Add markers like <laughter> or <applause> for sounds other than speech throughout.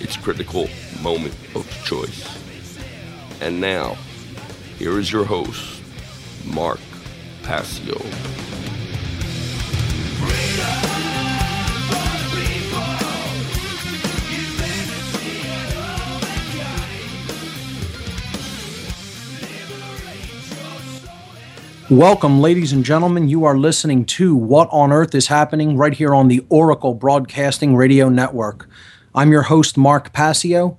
its critical moment of choice. And now, here is your host, Mark Passio. Welcome, ladies and gentlemen. You are listening to What on Earth is Happening right here on the Oracle Broadcasting Radio Network. I'm your host, Mark Passio.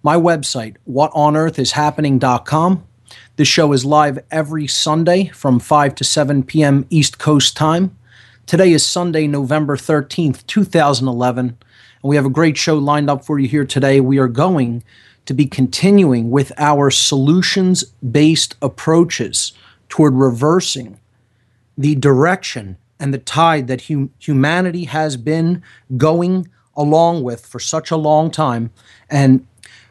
My website, whatonearthishappening.com. This show is live every Sunday from 5 to 7 p.m. East Coast time. Today is Sunday, November 13th, 2011, and we have a great show lined up for you here today. We are going to be continuing with our solutions based approaches toward reversing the direction and the tide that hum- humanity has been going along with for such a long time and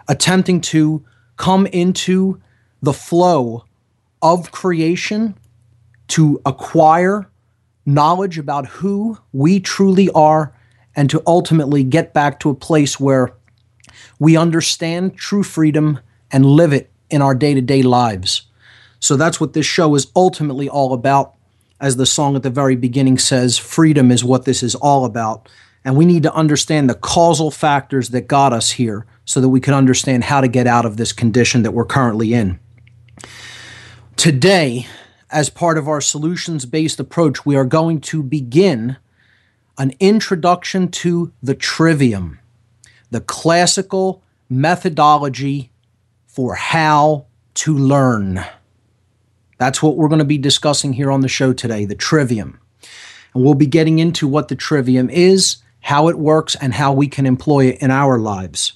attempting to come into the flow of creation to acquire knowledge about who we truly are and to ultimately get back to a place where we understand true freedom and live it in our day to day lives. So that's what this show is ultimately all about. As the song at the very beginning says, freedom is what this is all about. And we need to understand the causal factors that got us here so that we can understand how to get out of this condition that we're currently in. Today, as part of our solutions based approach, we are going to begin an introduction to the trivium, the classical methodology for how to learn. That's what we're going to be discussing here on the show today the trivium. And we'll be getting into what the trivium is, how it works, and how we can employ it in our lives.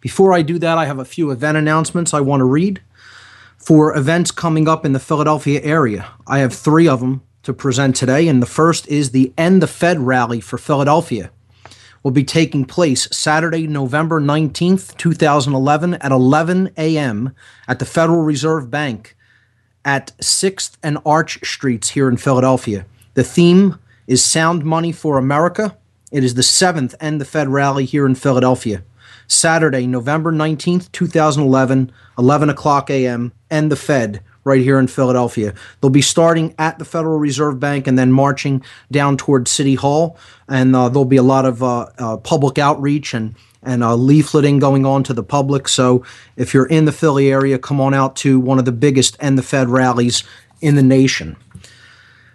Before I do that, I have a few event announcements I want to read. For events coming up in the Philadelphia area, I have three of them to present today, and the first is the End the Fed rally for Philadelphia. Will be taking place Saturday, November 19th, 2011, at 11 a.m. at the Federal Reserve Bank at 6th and Arch Streets here in Philadelphia. The theme is Sound Money for America. It is the seventh End the Fed rally here in Philadelphia. Saturday, November 19th, 2011, 11 o'clock a.m., End the Fed right here in Philadelphia. They'll be starting at the Federal Reserve Bank and then marching down towards City Hall. And uh, there'll be a lot of uh, uh, public outreach and and uh, leafleting going on to the public. So if you're in the Philly area, come on out to one of the biggest End the Fed rallies in the nation.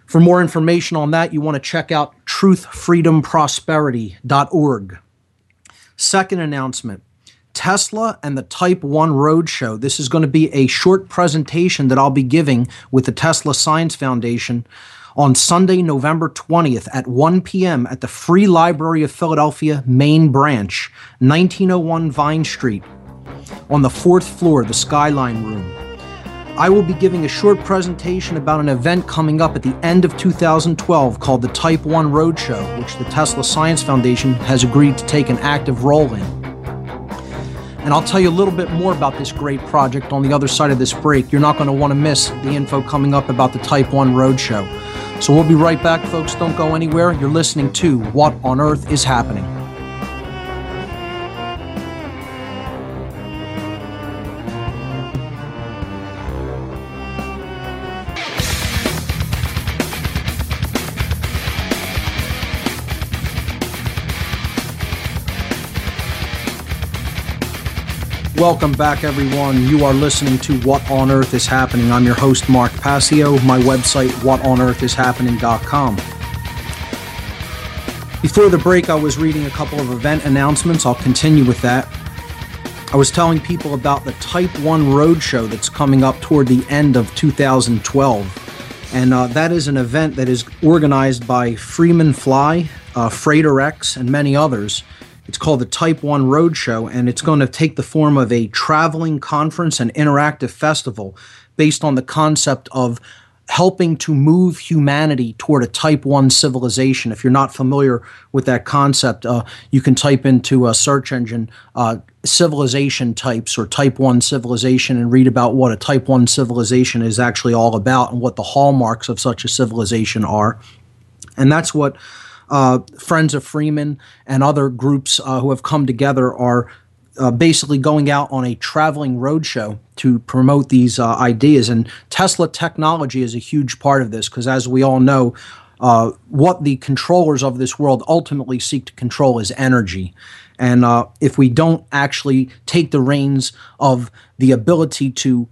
For more information on that, you want to check out truthfreedomprosperity.org. Second announcement Tesla and the Type 1 Roadshow. This is going to be a short presentation that I'll be giving with the Tesla Science Foundation on Sunday, November 20th at 1 p.m. at the Free Library of Philadelphia main branch, 1901 Vine Street, on the fourth floor, the Skyline Room. I will be giving a short presentation about an event coming up at the end of 2012 called the Type 1 Roadshow, which the Tesla Science Foundation has agreed to take an active role in. And I'll tell you a little bit more about this great project on the other side of this break. You're not going to want to miss the info coming up about the Type 1 Roadshow. So we'll be right back, folks. Don't go anywhere. You're listening to What on Earth is Happening. Welcome back, everyone. You are listening to What on Earth is Happening. I'm your host, Mark Passio. My website, is whatonearthishappening.com. Before the break, I was reading a couple of event announcements. I'll continue with that. I was telling people about the Type 1 Roadshow that's coming up toward the end of 2012. And uh, that is an event that is organized by Freeman Fly, uh, Freighter X, and many others. It's called the Type 1 Roadshow, and it's going to take the form of a traveling conference and interactive festival based on the concept of helping to move humanity toward a type 1 civilization. If you're not familiar with that concept, uh, you can type into a search engine uh, civilization types or type 1 civilization and read about what a type 1 civilization is actually all about and what the hallmarks of such a civilization are. And that's what uh, Friends of Freeman and other groups uh, who have come together are uh, basically going out on a traveling roadshow to promote these uh, ideas. And Tesla technology is a huge part of this because, as we all know, uh, what the controllers of this world ultimately seek to control is energy. And uh, if we don't actually take the reins of the ability to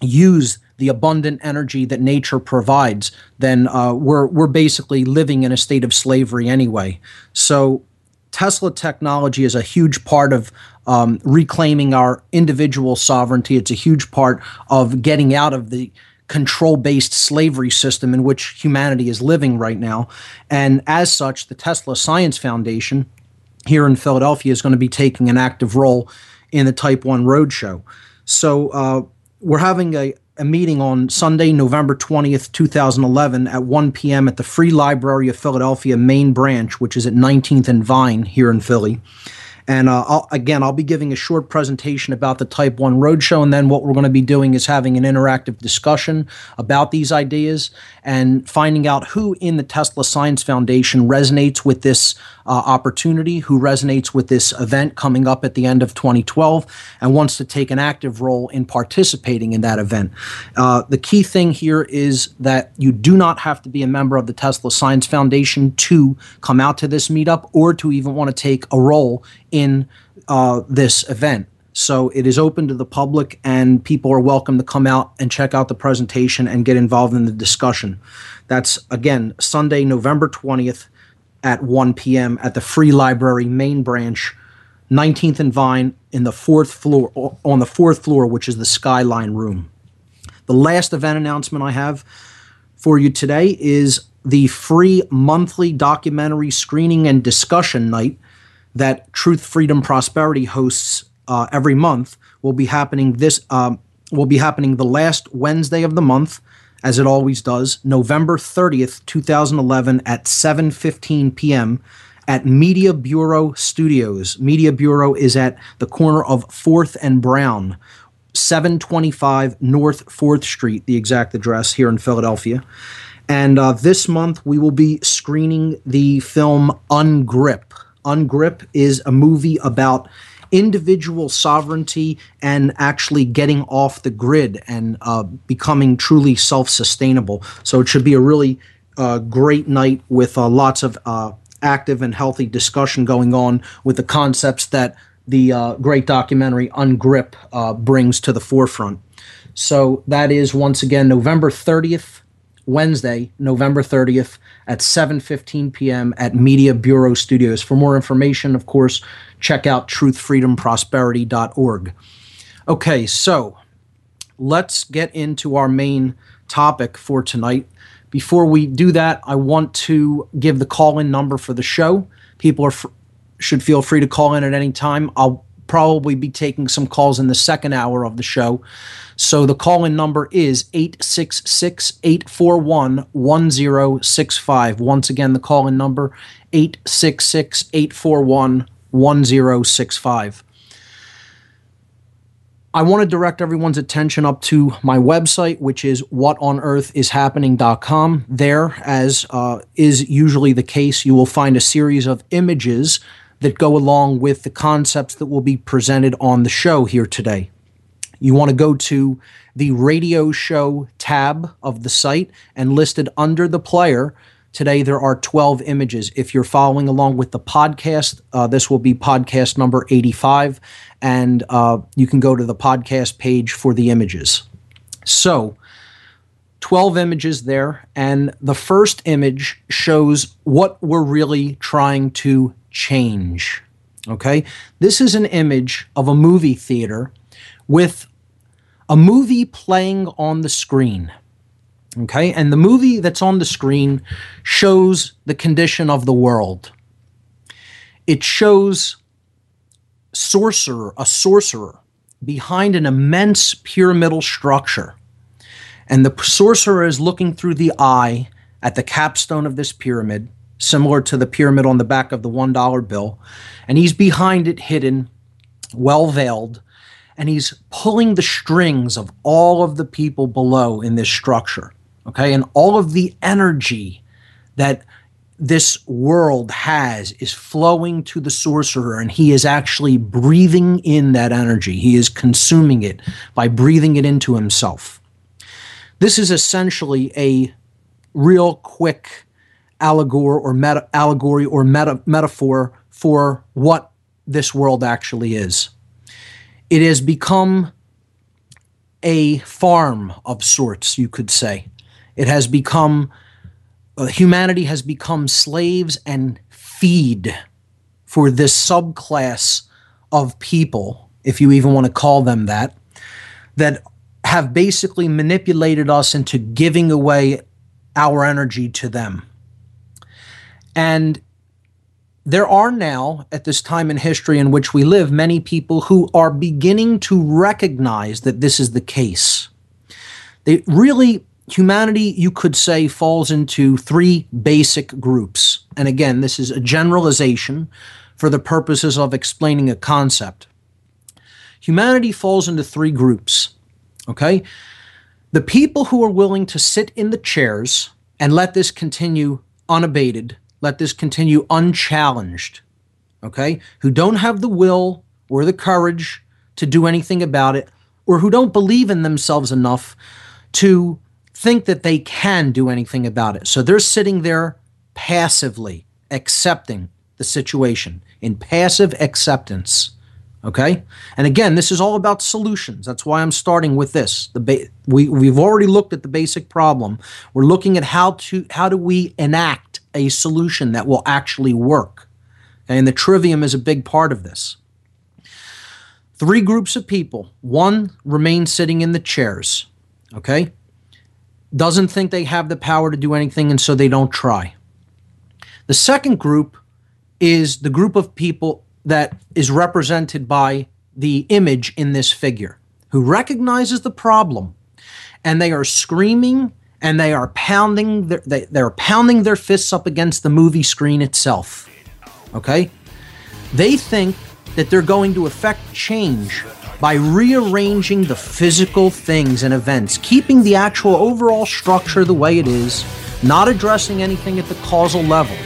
use the abundant energy that nature provides, then uh, we're we're basically living in a state of slavery anyway. So Tesla technology is a huge part of um, reclaiming our individual sovereignty. It's a huge part of getting out of the control based slavery system in which humanity is living right now. And as such, the Tesla Science Foundation here in Philadelphia is going to be taking an active role in the Type 1 Roadshow. So uh, we're having a, a meeting on Sunday, November 20th, 2011, at 1 p.m. at the Free Library of Philadelphia main branch, which is at 19th and Vine here in Philly. And uh, I'll, again, I'll be giving a short presentation about the Type 1 Roadshow. And then what we're going to be doing is having an interactive discussion about these ideas and finding out who in the Tesla Science Foundation resonates with this uh, opportunity, who resonates with this event coming up at the end of 2012, and wants to take an active role in participating in that event. Uh, the key thing here is that you do not have to be a member of the Tesla Science Foundation to come out to this meetup or to even want to take a role in uh, this event. So it is open to the public, and people are welcome to come out and check out the presentation and get involved in the discussion. That's again Sunday, November 20th at 1 p.m. at the Free Library main branch, 19th and Vine, in the fourth floor on the fourth floor, which is the Skyline Room. The last event announcement I have for you today is the free monthly documentary screening and discussion night that Truth, Freedom, Prosperity hosts uh, every month will be happening this um, will be happening the last Wednesday of the month, as it always does, November 30th, 2011 at 7:15 p.m. at Media Bureau Studios. Media Bureau is at the corner of 4th and Brown, 725 North 4th Street, the exact address here in Philadelphia. And uh, this month we will be screening the film Ungrip. Ungrip is a movie about individual sovereignty and actually getting off the grid and uh, becoming truly self sustainable. So it should be a really uh, great night with uh, lots of uh, active and healthy discussion going on with the concepts that the uh, great documentary Ungrip uh, brings to the forefront. So that is once again November 30th, Wednesday, November 30th at 7:15 p.m. at Media Bureau Studios. For more information, of course, check out truthfreedomprosperity.org. Okay, so let's get into our main topic for tonight. Before we do that, I want to give the call-in number for the show. People are should feel free to call in at any time. I'll probably be taking some calls in the second hour of the show. So the call in number is 866 841 1065. Once again, the call in number 866 841 1065. I want to direct everyone's attention up to my website, which is whatonearthishappening.com. There, as uh, is usually the case, you will find a series of images that go along with the concepts that will be presented on the show here today. You want to go to the radio show tab of the site, and listed under the player, Today, there are 12 images. If you're following along with the podcast, uh, this will be podcast number 85, and uh, you can go to the podcast page for the images. So, 12 images there, and the first image shows what we're really trying to change. Okay? This is an image of a movie theater with a movie playing on the screen. Okay? And the movie that's on the screen shows the condition of the world. It shows sorcerer, a sorcerer behind an immense pyramidal structure. And the sorcerer is looking through the eye at the capstone of this pyramid, similar to the pyramid on the back of the $1 bill. And he's behind it, hidden, well veiled, and he's pulling the strings of all of the people below in this structure. Okay. And all of the energy that this world has is flowing to the sorcerer, and he is actually breathing in that energy. He is consuming it by breathing it into himself. This is essentially a real quick allegory or meta- allegory or meta- metaphor for what this world actually is. It has become a farm of sorts, you could say. It has become, uh, humanity has become slaves and feed for this subclass of people, if you even want to call them that, that have basically manipulated us into giving away our energy to them. And there are now, at this time in history in which we live, many people who are beginning to recognize that this is the case. They really humanity, you could say, falls into three basic groups. And again, this is a generalization for the purposes of explaining a concept. Humanity falls into three groups, okay? The people who are willing to sit in the chairs and let this continue unabated, let this continue unchallenged, okay? Who don't have the will or the courage to do anything about it, or who don't believe in themselves enough to think that they can do anything about it. So they're sitting there passively accepting the situation in passive acceptance. Okay? And again, this is all about solutions. That's why I'm starting with this. The ba- we we've already looked at the basic problem. We're looking at how to how do we enact a solution that will actually work. And the trivium is a big part of this. Three groups of people. One remains sitting in the chairs. Okay? doesn't think they have the power to do anything, and so they don't try. The second group is the group of people that is represented by the image in this figure, who recognizes the problem, and they are screaming and they are pounding their, they, they're pounding their fists up against the movie screen itself. Okay? They think that they're going to affect change by rearranging the physical things and events, keeping the actual overall structure the way it is, not addressing anything at the causal level,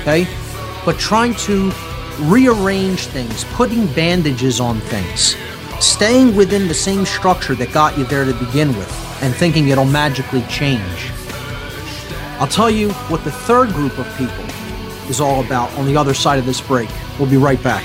okay? But trying to rearrange things, putting bandages on things, staying within the same structure that got you there to begin with, and thinking it'll magically change. I'll tell you what the third group of people is all about on the other side of this break. We'll be right back.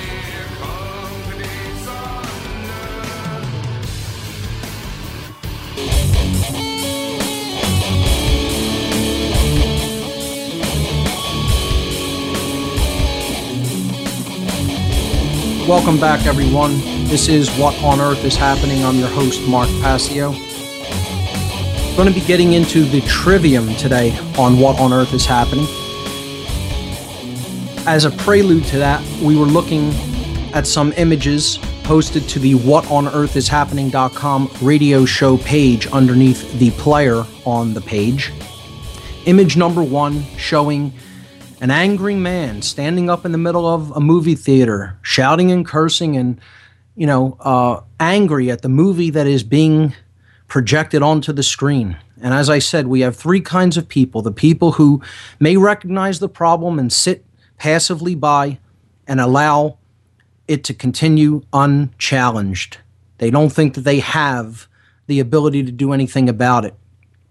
Welcome back, everyone. This is What on Earth is Happening. I'm your host, Mark Passio. I'm going to be getting into the trivium today on What on Earth is Happening. As a prelude to that, we were looking at some images posted to the What on Earth is whatonearthishappening.com radio show page underneath the player on the page. Image number one showing an angry man standing up in the middle of a movie theater, shouting and cursing and, you know, uh, angry at the movie that is being projected onto the screen. And as I said, we have three kinds of people the people who may recognize the problem and sit passively by and allow it to continue unchallenged. They don't think that they have the ability to do anything about it.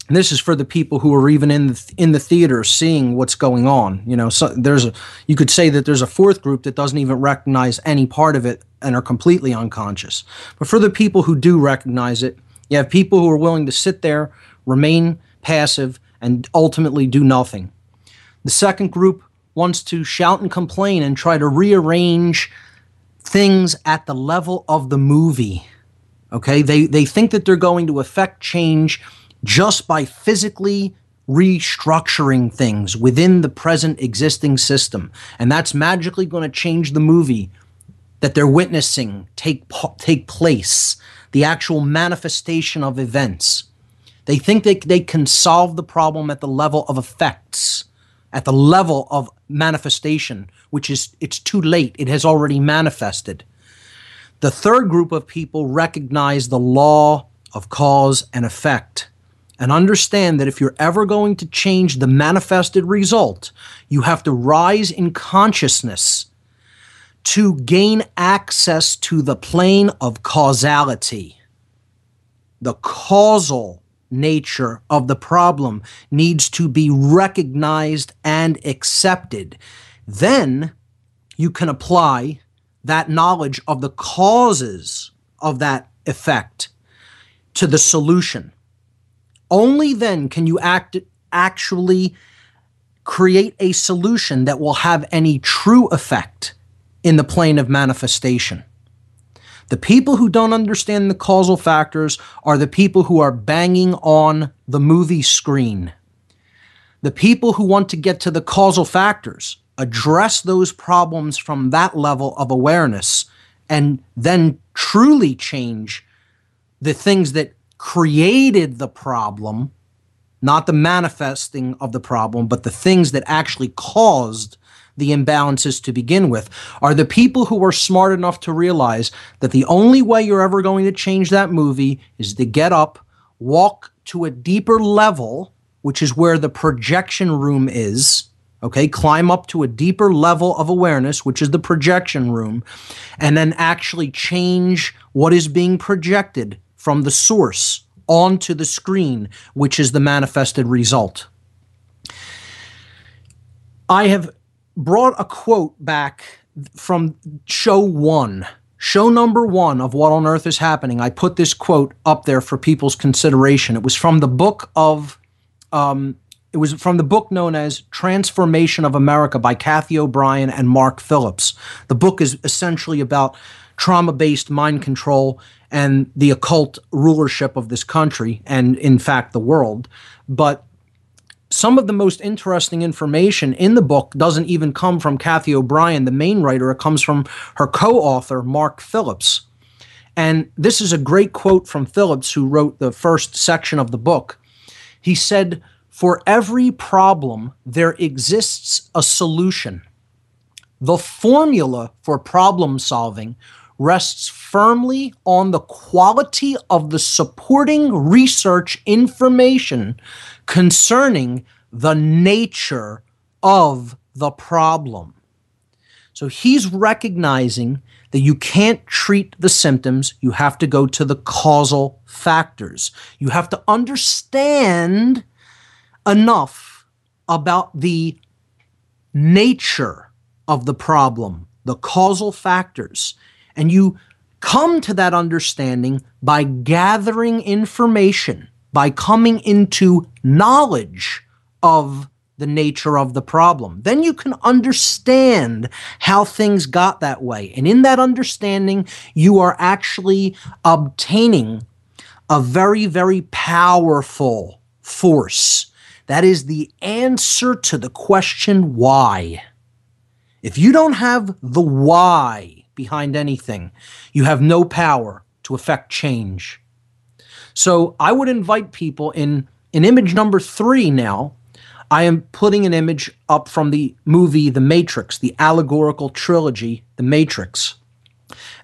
And this is for the people who are even in the in the theater seeing what's going on. You know, so there's a you could say that there's a fourth group that doesn't even recognize any part of it and are completely unconscious. But for the people who do recognize it, you have people who are willing to sit there, remain passive, and ultimately do nothing. The second group wants to shout and complain and try to rearrange things at the level of the movie. Okay, they they think that they're going to affect change just by physically restructuring things within the present existing system, and that's magically going to change the movie that they're witnessing take take place, the actual manifestation of events. They think they, they can solve the problem at the level of effects, at the level of manifestation, which is it's too late. It has already manifested. The third group of people recognize the law of cause and effect and understand that if you're ever going to change the manifested result, you have to rise in consciousness to gain access to the plane of causality. The causal nature of the problem needs to be recognized and accepted. Then you can apply that knowledge of the causes of that effect to the solution. Only then can you act actually create a solution that will have any true effect in the plane of manifestation. The people who don't understand the causal factors are the people who are banging on the movie screen. The people who want to get to the causal factors address those problems from that level of awareness and then truly change the things that created the problem, not the manifesting of the problem, but the things that actually caused the imbalances to begin with are the people who are smart enough to realize that the only way you're ever going to change that movie is to get up, walk to a deeper level, which is where the projection room is. Okay, climb up to a deeper level of awareness, which is the projection room, and then actually change what is being projected from the source onto the screen, which is the manifested result. I have brought a quote back from show one, show number one of What on Earth is Happening. I put this quote up there for people's consideration. It was from the book of, um, it was from the book known as Trance Formation of America by Cathy O'Brien and Mark Phillips. The book is essentially about trauma based mind control and the occult rulership of this country and, in fact, the world. But some of the most interesting information in the book doesn't even come from Cathy O'Brien, the main writer. It comes from her co author, Mark Phillips. And this is a great quote from Phillips, who wrote the first section of the book. He said, For every problem, there exists a solution. The formula for problem solving rests firmly on the quality of the supporting research information concerning the nature of the problem. So he's recognizing that you can't treat the symptoms, you have to go to the causal factors. You have to understand enough about the nature of the problem, the causal factors, and you come to that understanding by gathering information, by coming into knowledge of the nature of the problem. Then you can understand how things got that way. And in that understanding, you are actually obtaining a very, very powerful force. That is the answer to the question why. If you don't have the why, behind anything. You have no power to affect change. So I would invite people in in image number three now. I am putting an image up from the movie The Matrix, the allegorical trilogy, The Matrix.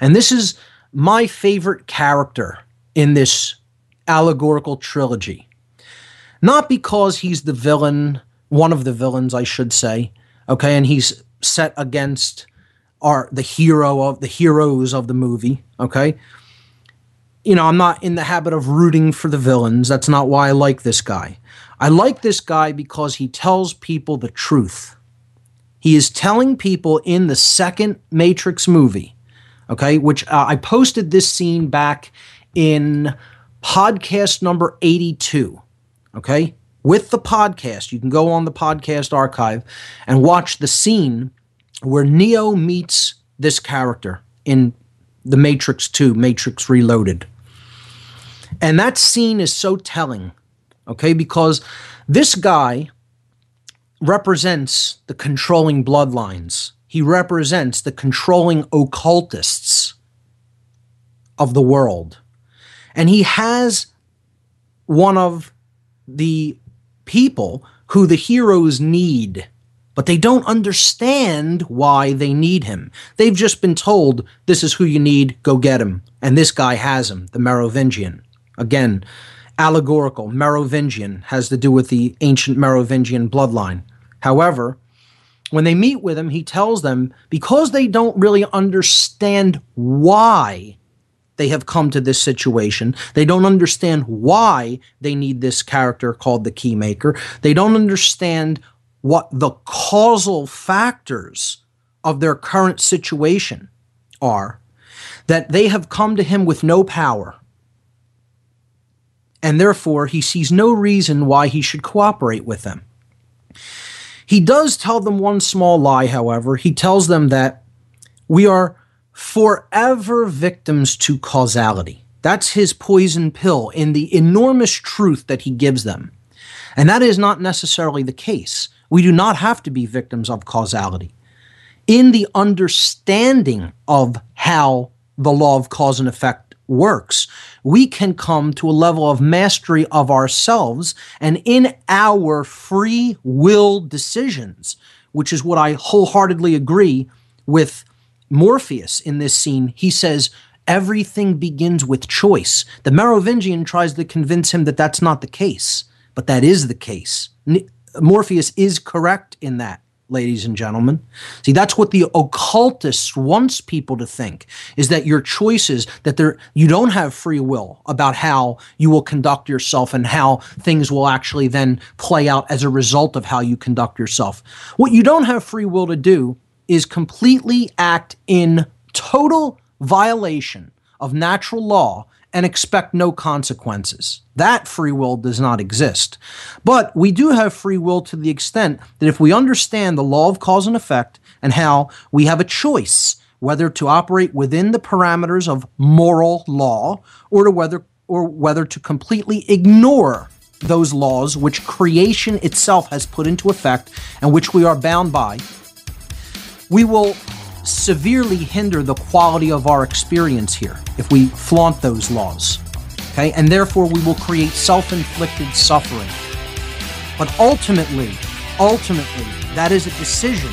And this is my favorite character in this allegorical trilogy. Not because he's the villain, one of the villains, I should say, okay, and he's set against are the hero of the heroes of the movie, okay? you know, I'm not in the habit of rooting for the villains. That's not why I like this guy. I like this guy because he tells people the truth. He is telling people in the second Matrix movie, okay, which uh, I posted this scene back in podcast number 82, okay? With the podcast, you can go on the podcast archive and watch the scene where Neo meets this character in the Matrix 2, Matrix Reloaded. And that scene is so telling, okay, because this guy represents the controlling bloodlines. He represents the controlling occultists of the world. And he has one of the people who the heroes need, but they don't understand why they need him. They've just been told, this is who you need, go get him. And this guy has him, the Merovingian. Again, allegorical, Merovingian, has to do with the ancient Merovingian bloodline. However, when they meet with him, he tells them because they don't really understand why they have come to this situation, they don't understand why they need this character called the Keymaker, they don't understand what the causal factors of their current situation are, that they have come to him with no power and therefore he sees no reason why he should cooperate with them. He does tell them one small lie, however. He tells them that we are forever victims to causality. That's his poison pill in the enormous truth that he gives them. And that is not necessarily the case. We do not have to be victims of causality. In the understanding of how the law of cause and effect works, we can come to a level of mastery of ourselves and in our free will decisions, which is what I wholeheartedly agree with Morpheus in this scene. He says, Everything begins with choice. The Merovingian tries to convince him that that's not the case, but that is the case. Morpheus is correct in that ladies and gentlemen. See, that's what the occultist wants people to think is that your choices, that there you don't have free will about how you will conduct yourself and how things will actually then play out as a result of how you conduct yourself. What you don't have free will to do is completely act in total violation of natural law and expect no consequences. That free will does not exist. But we do have free will to the extent that if we understand the law of cause and effect and how we have a choice whether to operate within the parameters of moral law or to whether or whether to completely ignore those laws which creation itself has put into effect and which we are bound by, we will severely hinder the quality of our experience here if we flaunt those laws. Okay? And therefore we will create self-inflicted suffering. But ultimately, ultimately, that is a decision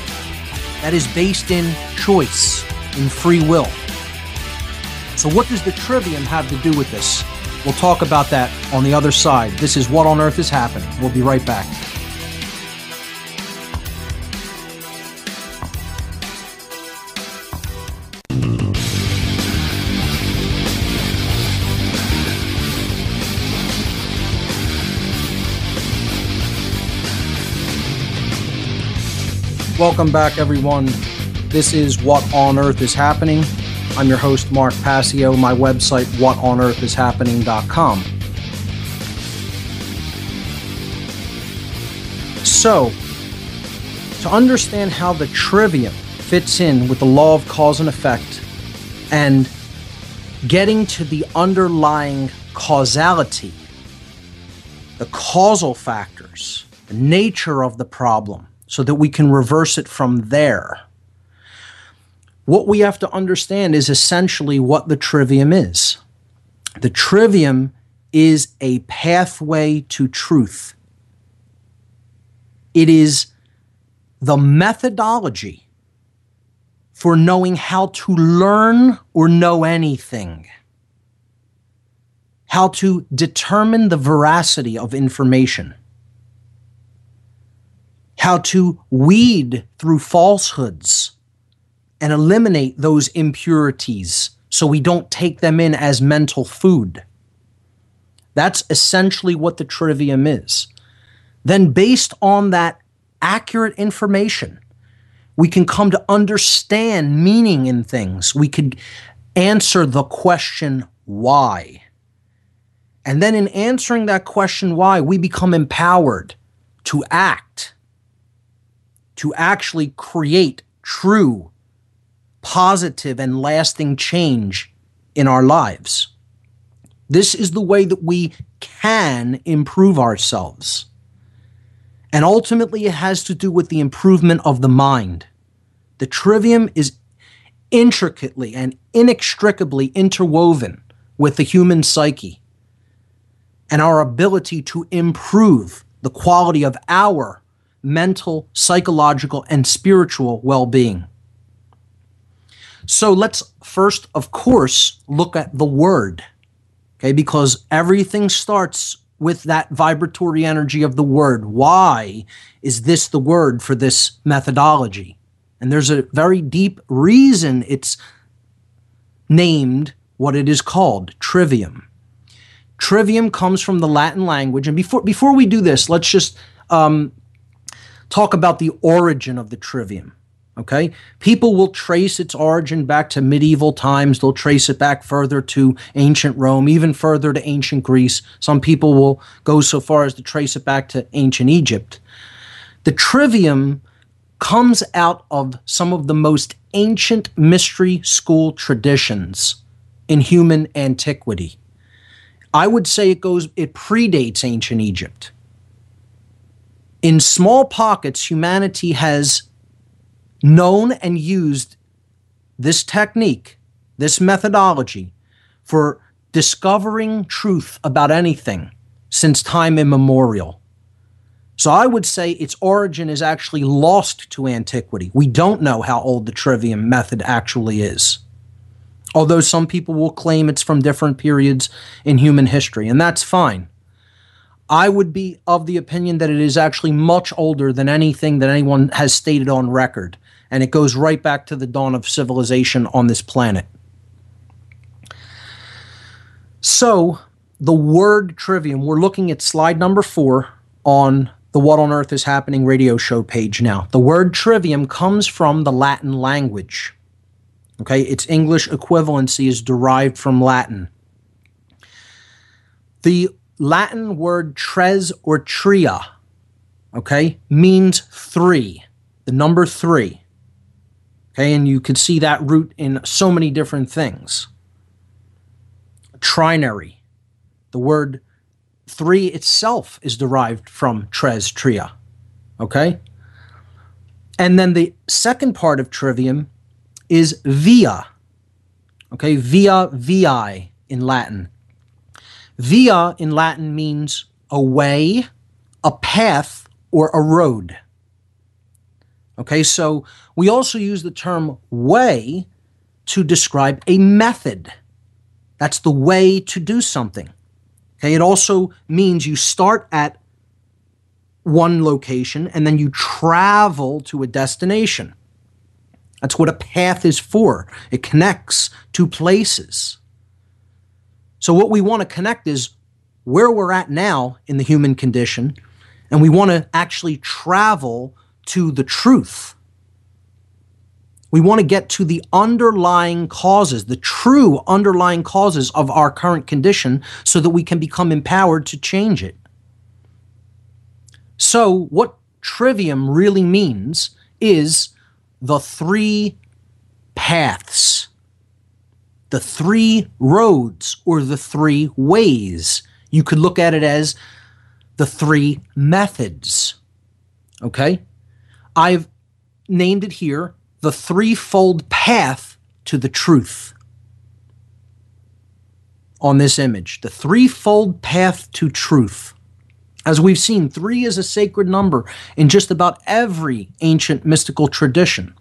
that is based in choice, in free will. So what does the trivium have to do with this? We'll talk about that on the other side. This is What on Earth is Happening. We'll be right back. Welcome back, everyone. This is What on Earth is Happening. I'm your host, Mark Passio. My website, is whatonearthishappening.com. So, to understand how the trivium fits in with the law of cause and effect and getting to the underlying causality, the causal factors, the nature of the problem, so that we can reverse it from there. What we have to understand is essentially what the trivium is. The trivium is a pathway to truth. It is the methodology for knowing how to learn or know anything, how to determine the veracity of information how to weed through falsehoods and eliminate those impurities so we don't take them in as mental food. That's essentially what the trivium is. Then, based on that accurate information, we can come to understand meaning in things. We could answer the question, why? And then, in answering that question, why, we become empowered to act, to actually create true, positive, and lasting change in our lives. This is the way that we can improve ourselves. And ultimately, it has to do with the improvement of the mind. The trivium is intricately and inextricably interwoven with the human psyche and our ability to improve the quality of our mental, psychological, and spiritual well being. So let's first, of course, look at the word, okay, because everything starts with that vibratory energy of the word. Why is this the word for this methodology? And there's a very deep reason it's named what it is called trivium. Trivium comes from the Latin language. And before, before we do this, let's just um, talk about the origin of the trivium. Okay? People will trace its origin back to medieval times. They'll trace it back further to ancient Rome, even further to ancient Greece. Some people will go so far as to trace it back to ancient Egypt. The trivium comes out of some of the most ancient mystery school traditions in human antiquity. I would say it goes it predates ancient Egypt. In small pockets humanity has known and used this technique, this methodology for discovering truth about anything since time immemorial. So I would say its origin is actually lost to antiquity. We don't know how old the trivium method actually is. Although some people will claim it's from different periods in human history, and that's fine. I would be of the opinion that it is actually much older than anything that anyone has stated on record, and it goes right back to the dawn of civilization on this planet. So, the word trivium, we're looking at slide number four on the What on Earth is Happening radio show page now. The word trivium comes from the Latin language. Okay, its English equivalency is derived from Latin. The Latin word tres or tria, okay, means three, the number three. Okay, and you could see that root in so many different things. Trinary, the word Three itself is derived from tres tria. Okay? And then the second part of trivium is via. Okay, via vi in Latin. Via in Latin means a way, a path, or a road. Okay, so we also use the term way to describe a method. That's the way to do something. Okay, it also means you start at one location and then you travel to a destination. That's what a path is for. It connects two places. So, what we want to connect is where we're at now in the human condition, and we want to actually travel to the truth. We want to get to the underlying causes, the true underlying causes of our current condition, so that we can become empowered to change it. So, what trivium really means is the three paths, the three roads, or the three ways. You could look at it as the three methods. Okay? I've named it here the threefold path to the truth on this image. The threefold path to truth. As we've seen, three is a sacred number in just about every ancient mystical tradition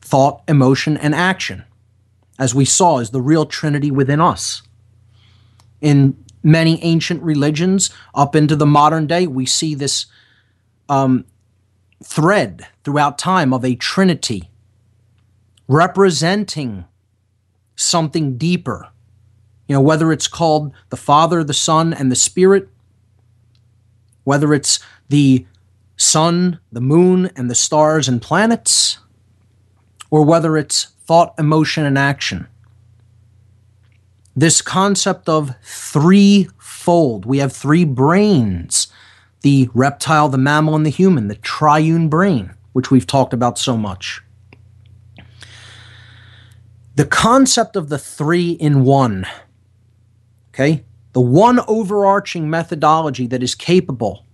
thought, emotion, and action, as we saw, is the real trinity within us. In many ancient religions, up into the modern day, we see this um, thread throughout time of a trinity representing something deeper. You know, whether it's called the Father, the Son, and the Spirit, whether it's the sun, the moon, and the stars and planets, or whether it's thought, emotion, and action. This concept of threefold, we have three brains the reptile, the mammal, and the human, the triune brain, which we've talked about so much. The concept of the three in one, okay, the one overarching methodology that is capable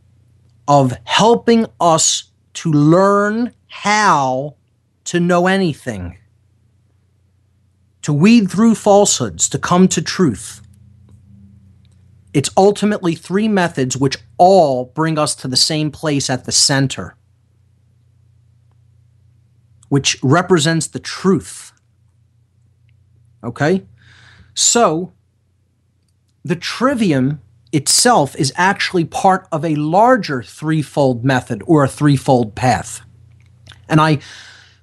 of helping us to learn how to know anything, to weed through falsehoods, to come to truth. It's ultimately three methods which all bring us to the same place at the center, which represents the truth. Okay? So, the trivium itself is actually part of a larger threefold method or a threefold path. And I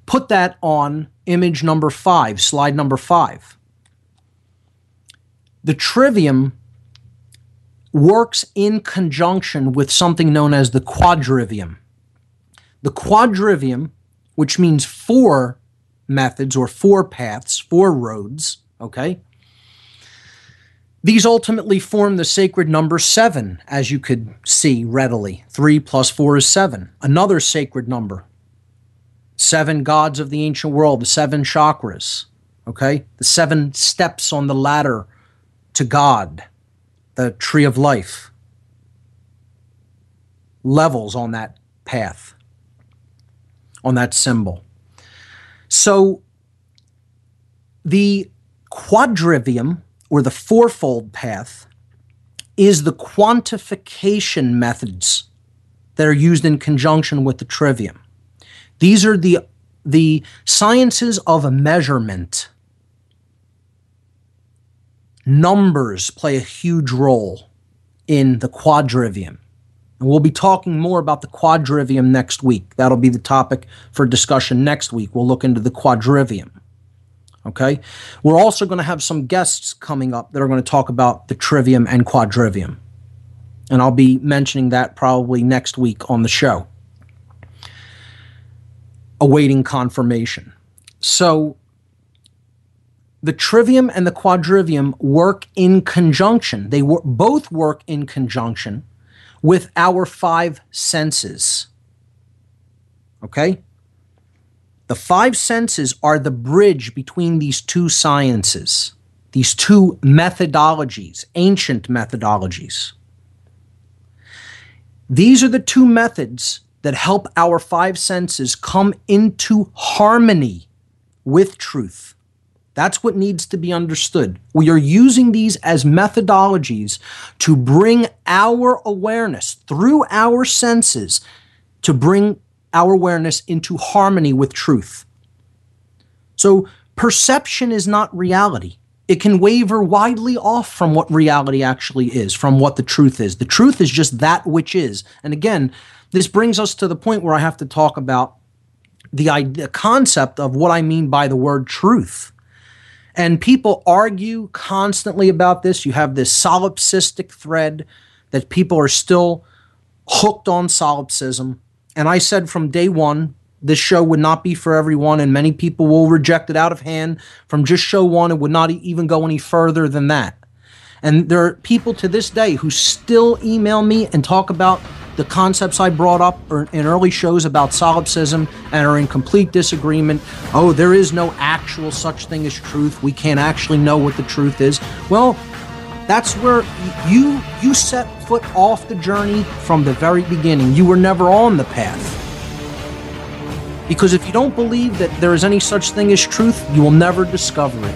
put that on image number five, slide number five. The trivium works in conjunction with something known as the quadrivium. The quadrivium, which means four methods or four paths, four roads, okay, these ultimately form the sacred number seven, as you could see readily. Three plus four is seven. Another sacred number. Seven gods of the ancient world, the seven chakras, okay? The seven steps on the ladder to God, the tree of life. Levels on that path, on that symbol. So the quadrivium or the fourfold path is the quantification methods that are used in conjunction with the trivium. These are the, the sciences of measurement. Numbers play a huge role in the quadrivium. And we'll be talking more about the quadrivium next week. That'll be the topic for discussion next week. We'll look into the quadrivium. Okay. We're also going to have some guests coming up that are going to talk about the trivium and quadrivium. And I'll be mentioning that probably next week on the show. Awaiting confirmation. So the trivium and the quadrivium work in conjunction. They wor- both work in conjunction with our five senses. Okay? The five senses are the bridge between these two sciences, these two methodologies, ancient methodologies. These are the two methods that help our five senses come into harmony with truth. That's what needs to be understood. We are using these as methodologies to bring our awareness through our senses to bring our awareness into harmony with truth. So, perception is not reality. It can waver widely off from what reality actually is, from what the truth is. The truth is just that which is. And again, this brings us to the point where I have to talk about the, idea, concept of what I mean by the word truth. And people argue constantly about this. You have this solipsistic thread that people are still hooked on solipsism. And I said from day one, this show would not be for everyone, and many people will reject it out of hand from just show one. It would not even go any further than that. And there are people to this day who still email me and talk about the concepts I brought up er, in early shows about solipsism and are in complete disagreement. Oh, there is no actual such thing as truth. We can't actually know what the truth is. Well, that's where you you set foot off the journey from the very beginning. You were never on the path. Because if you don't believe that there is any such thing as truth, you will never discover it.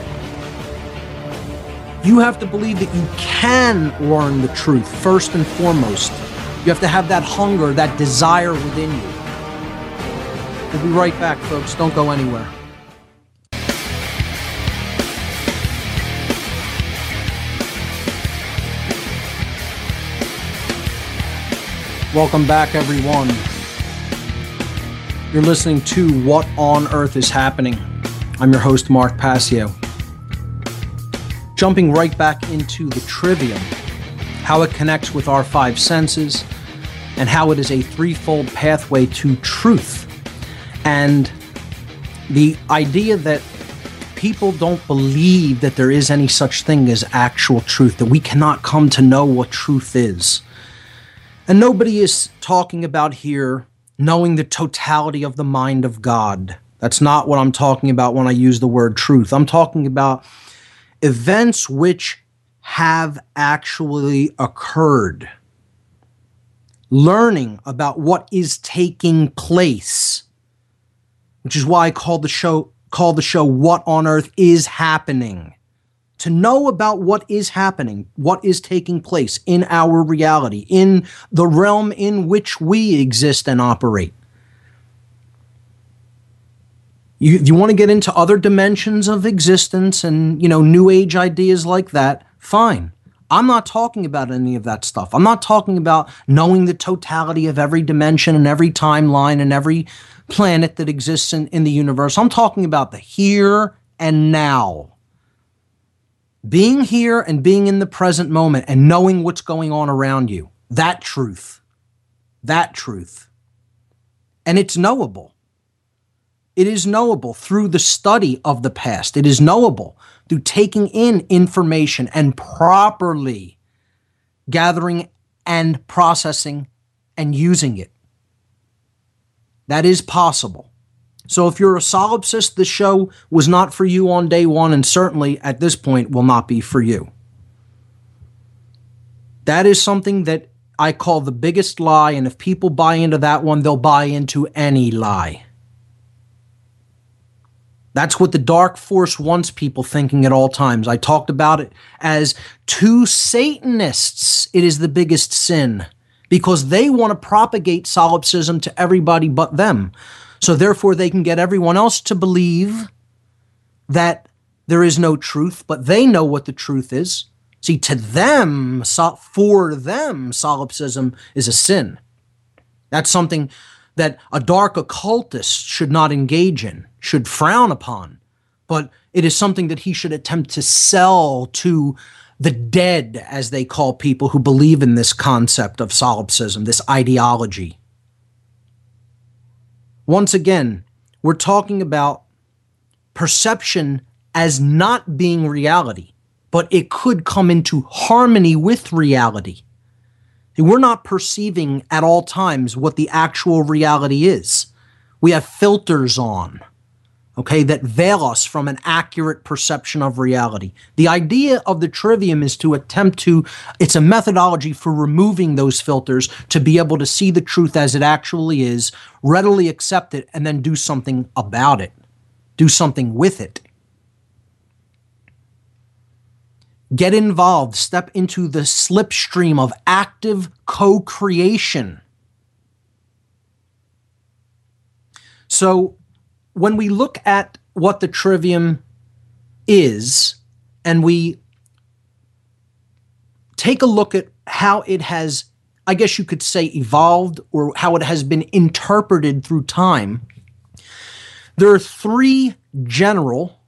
You have to believe that you can learn the truth first and foremost. You have to have that hunger, that desire within you. We'll be right back, folks. Don't go anywhere. Welcome back, everyone. You're listening to What on Earth is Happening. I'm your host, Mark Passio. jumping right back into the trivium, how it connects with our five senses, and how it is a threefold pathway to truth. And the idea that people don't believe that there is any such thing as actual truth, that we cannot come to know what truth is. And nobody is talking about here knowing the totality of the mind of God. That's not what I'm talking about when I use the word truth. I'm talking about events which have actually occurred. Learning about what is taking place, which is why I called the show call the show What on Earth is Happening. To know about what is happening, what is taking place in our reality, in the realm in which we exist and operate. You, you want to get into other dimensions of existence and, you know, new age ideas like that, fine. I'm not talking about any of that stuff. I'm not talking about knowing the totality of every dimension and every timeline and every planet that exists in, in the universe. I'm talking about the here and now. Being here and being in the present moment and knowing what's going on around you. That truth. That truth. And it's knowable. It is knowable through the study of the past. It is knowable through taking in information and properly gathering and processing and using it. That is possible. So if you're a solipsist, the show was not for you on day one, and certainly at this point will not be for you. That is something that I call the biggest lie, and if people buy into that one, they'll buy into any lie. That's what the dark force wants people thinking at all times. I talked about it as to Satanists, it is the biggest sin because they want to propagate solipsism to everybody but them. So therefore, they can get everyone else to believe that there is no truth, but they know what the truth is. See, to them, for them, solipsism is a sin. That's something that a dark occultist should not engage in, should frown upon. But it is something that he should attempt to sell to the dead, as they call people who believe in this concept of solipsism, this ideology. Once again, we're talking about perception as not being reality, but it could come into harmony with reality. We're not perceiving at all times what the actual reality is. We have filters on, okay, that veil us from an accurate perception of reality. The idea of the trivium is to attempt to, it's a methodology for removing those filters to be able to see the truth as it actually is, readily accept it, and then do something about it, do something with it. Get involved, step into the slipstream of active co creation. So, when we look at what the trivium is and we take a look at how it has, I guess you could say, evolved or how it has been interpreted through time, there are three general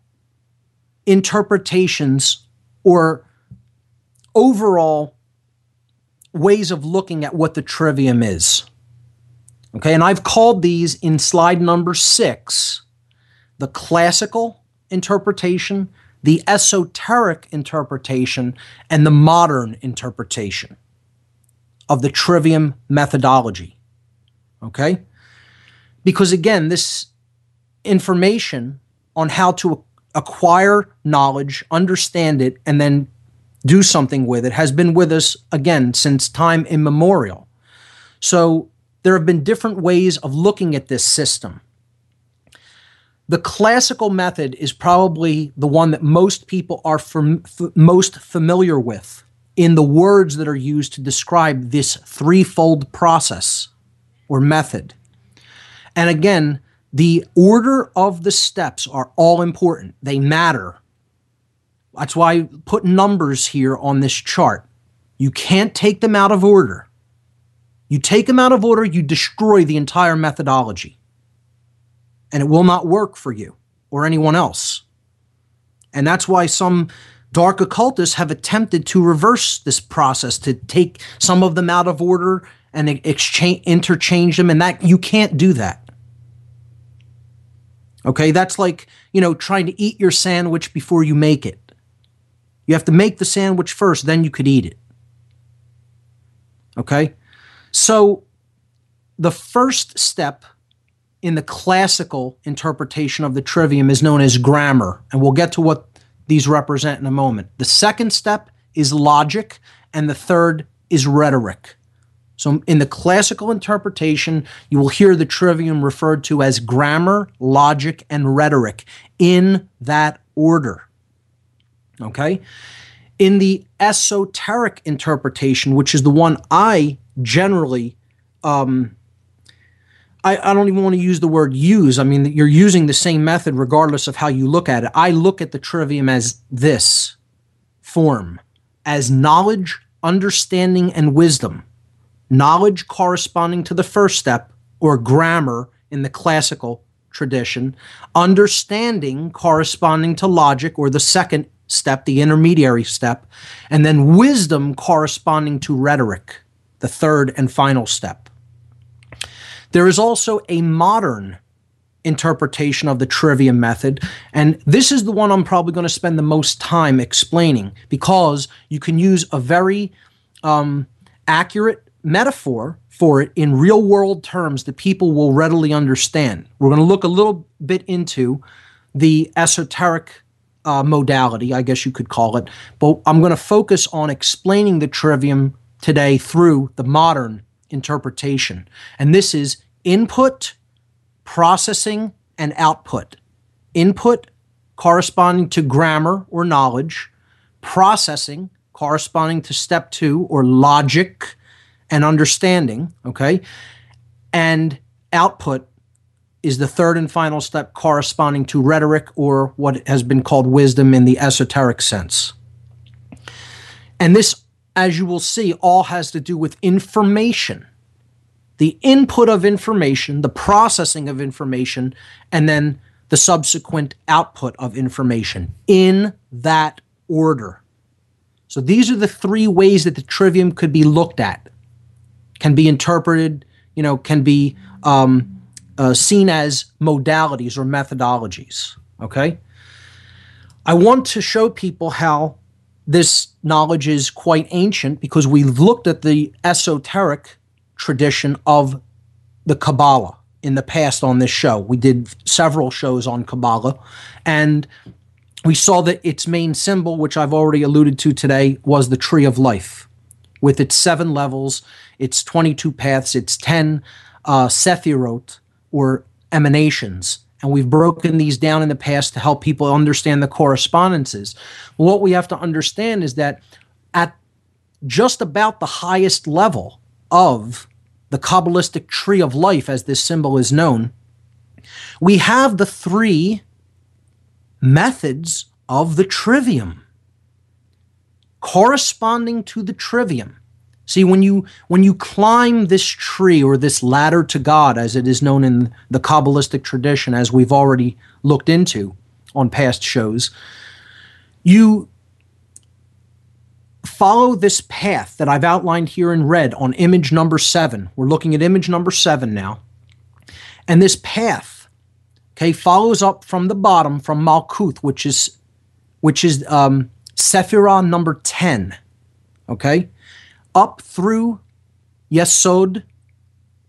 interpretations or overall ways of looking at what the trivium is. Okay, and I've called these in slide number six the classical interpretation, the esoteric interpretation, and the modern interpretation of the trivium methodology. Okay? Because again, this information on how to acquire knowledge, understand it, and then do something with it has been with us again since time immemorial. So there have been different ways of looking at this system. The classical method is probably the one that most people are fam- f- most familiar with in the words that are used to describe this threefold process or method. And again, the order of the steps are all important. They matter. That's why I put numbers here on this chart. You can't take them out of order. You take them out of order, you destroy the entire methodology. And it will not work for you or anyone else. And that's why some Dark occultists have attempted to reverse this process to take some of them out of order and exchange interchange them and that you can't do that. Okay, that's like, you know, trying to eat your sandwich before you make it. You have to make the sandwich first, then you could eat it. Okay? So the first step in the classical interpretation of the trivium is known as grammar, and we'll get to what these represent in a moment. The second step is logic, and the third is rhetoric. So, in the classical interpretation, you will hear the trivium referred to as grammar, logic, and rhetoric in that order. Okay? In the esoteric interpretation, which is the one I generally, um, I, I don't even want to use the word use. I mean, you're using the same method regardless of how you look at it. I look at the trivium as this form, as knowledge, understanding, and wisdom knowledge corresponding to the first step, or grammar in the classical tradition, understanding corresponding to logic, or the second step, the intermediary step, and then wisdom corresponding to rhetoric, the third and final step. There is also a modern interpretation of the trivium method. And this is the one I'm probably going to spend the most time explaining because you can use a very um, accurate metaphor for it in real world terms that people will readily understand. We're going to look a little bit into the esoteric uh, modality, I guess you could call it, but I'm going to focus on explaining the trivium today through the modern interpretation. And this is input, processing, and output. Input corresponding to grammar or knowledge, processing corresponding to step two or logic, and understanding, okay? And output is the third and final step corresponding to rhetoric or what has been called wisdom in the esoteric sense. And this, as you will see, all has to do with information the input of information, the processing of information, and then the subsequent output of information in that order. So these are the three ways that the trivium could be looked at can be interpreted, you know, can be um, uh, seen as modalities or methodologies. Okay. I want to show people how this knowledge is quite ancient because we've looked at the esoteric tradition of the Kabbalah in the past on this show. We did several shows on Kabbalah, and we saw that its main symbol, which I've already alluded to today, was the tree of life with its seven levels it's 22 paths, it's 10 uh, sephirot or emanations. And we've broken these down in the past to help people understand the correspondences. What we have to understand is that at just about the highest level of the Kabbalistic tree of life, as this symbol is known, we have the three methods of the trivium corresponding to the trivium. See, when you when you climb this tree or this ladder to God, as it is known in the Kabbalistic tradition, as we've already looked into on past shows, you follow this path that I've outlined here in red on image number seven. We're looking at image number seven now. And this path, okay, follows up from the bottom from Malkuth, which is which is um, Sephirah number 10. Okay? up through Yesod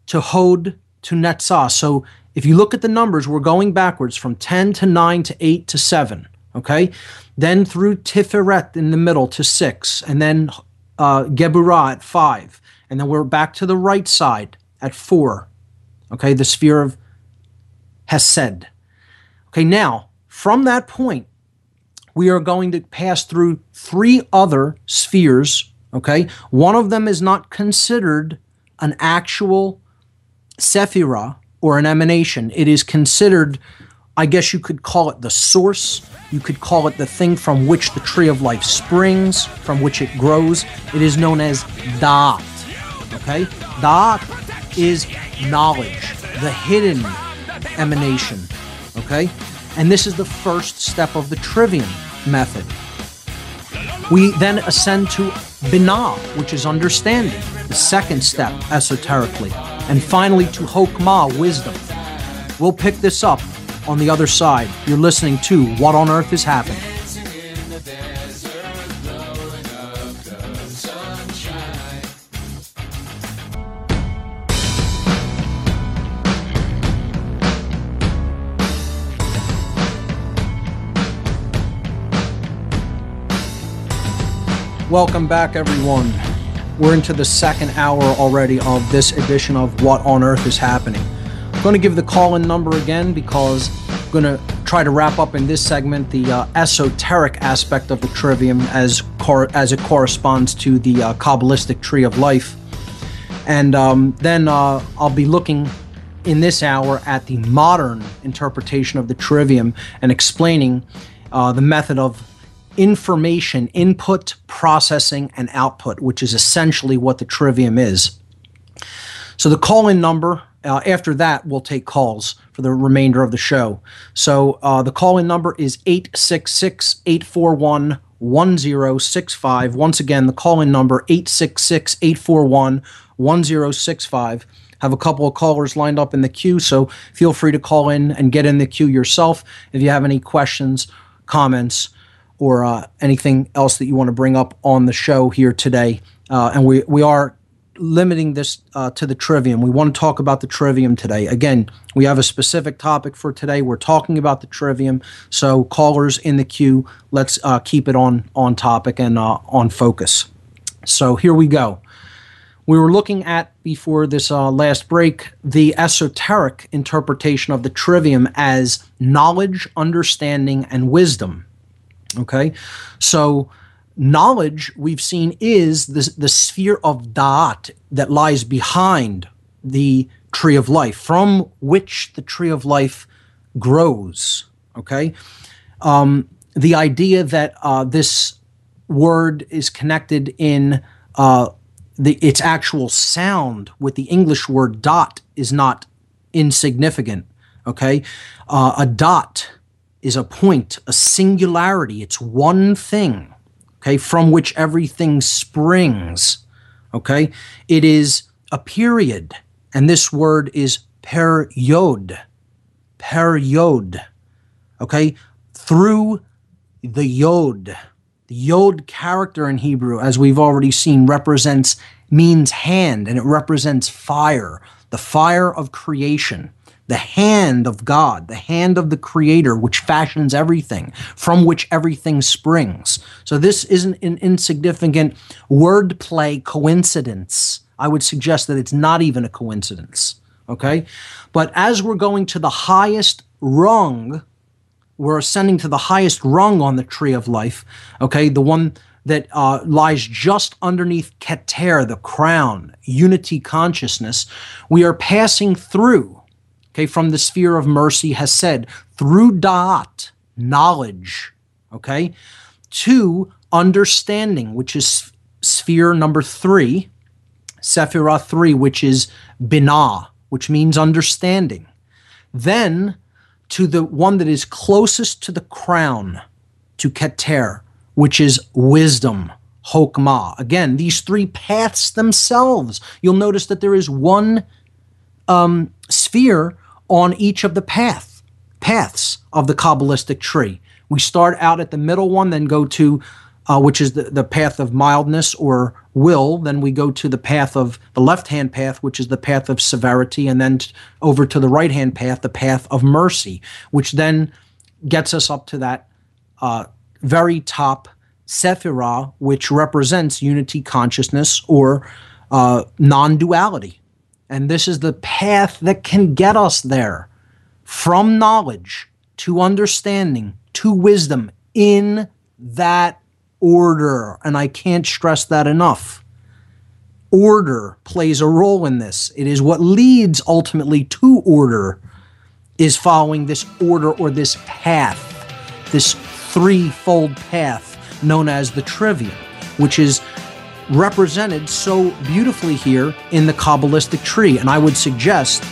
to Hod to Netzah. So if you look at the numbers, we're going backwards from 10 to 9 to 8 to 7. Okay? Then through Tiferet in the middle to 6. And then uh, Geburah at 5. And then we're back to the right side at 4. Okay? The sphere of Hesed. Okay, now, from that point, we are going to pass through three other spheres Okay? One of them is not considered an actual sephira or an emanation. It is considered, I guess you could call it the source. You could call it the thing from which the tree of life springs, from which it grows. It is known as Da'at. Okay? Da'at is knowledge, the hidden emanation. Okay? And this is the first step of the trivium method. We then ascend to Binah, which is understanding, the second step esoterically, and finally to Hokmah, wisdom. We'll pick this up on the other side. You're listening to What on Earth is Happening. Welcome back, everyone. We're into the second hour already of this edition of What on Earth is Happening. I'm going to give the call in number again because I'm going to try to wrap up in this segment the uh, esoteric aspect of the trivium as, cor- as it corresponds to the uh, Kabbalistic tree of life. And um, then uh, I'll be looking in this hour at the modern interpretation of the trivium and explaining uh, the method of information input, processing, and output, which is essentially what the trivium is. So the call in number, uh, after that, we'll take calls for the remainder of the show. So uh, the call in number is 866 841 1065. Once again, the call in number 866 841 1065 have a couple of callers lined up in the queue, so feel free to call in and get in the queue yourself if you have any questions, comments, or uh, anything else that you want to bring up on the show here today. Uh, and we, we are limiting this uh, to the trivium. We want to talk about the trivium today. Again, we have a specific topic for today. We're talking about the trivium. So, callers in the queue, let's uh, keep it on, on topic and uh, on focus. So, here we go. We were looking at before this uh, last break the esoteric interpretation of the trivium as knowledge, understanding, and wisdom. Okay, so knowledge we've seen is the, the sphere of da'at that lies behind the tree of life, from which the tree of life grows. Okay, um, the idea that uh, this word is connected in uh, the its actual sound with the English word dot is not insignificant. Okay, uh, a dot is a point, a singularity. It's one thing, okay, from which everything springs, okay? It is a period, and this word is period, period, okay? Through the yod. The yod character in Hebrew, as we've already seen, represents, means hand, and it represents fire, the fire of creation the hand of God, the hand of the Creator, which fashions everything, from which everything springs. So this isn't an insignificant wordplay coincidence. I would suggest that it's not even a coincidence. Okay? But as we're going to the highest rung, we're ascending to the highest rung on the tree of life, okay, the one that uh, lies just underneath Keter, the crown, unity consciousness, we are passing through okay, from the sphere of mercy Hesed through da'at, knowledge, okay, to understanding, which is sphere number three, Sephirah three, which is binah, which means understanding. Then to the one that is closest to the crown, to Keter, which is wisdom, Hokmah. Again, these three paths themselves. You'll notice that there is one um, sphere on each of the path paths of the Kabbalistic tree. We start out at the middle one, then go to uh, which is the, the path of mildness or will. Then we go to the path of the left hand path, which is the path of severity, and then t- over to the right hand path, the path of mercy, which then gets us up to that uh, very top Sephirah, which represents unity consciousness or uh, non duality. And this is the path that can get us there from knowledge to understanding to wisdom in that order. And I can't stress that enough. Order plays a role in this. It is what leads ultimately to order, is following this order or this path, this threefold path known as the trivium, which is represented so beautifully here in the Kabbalistic tree. And I would suggest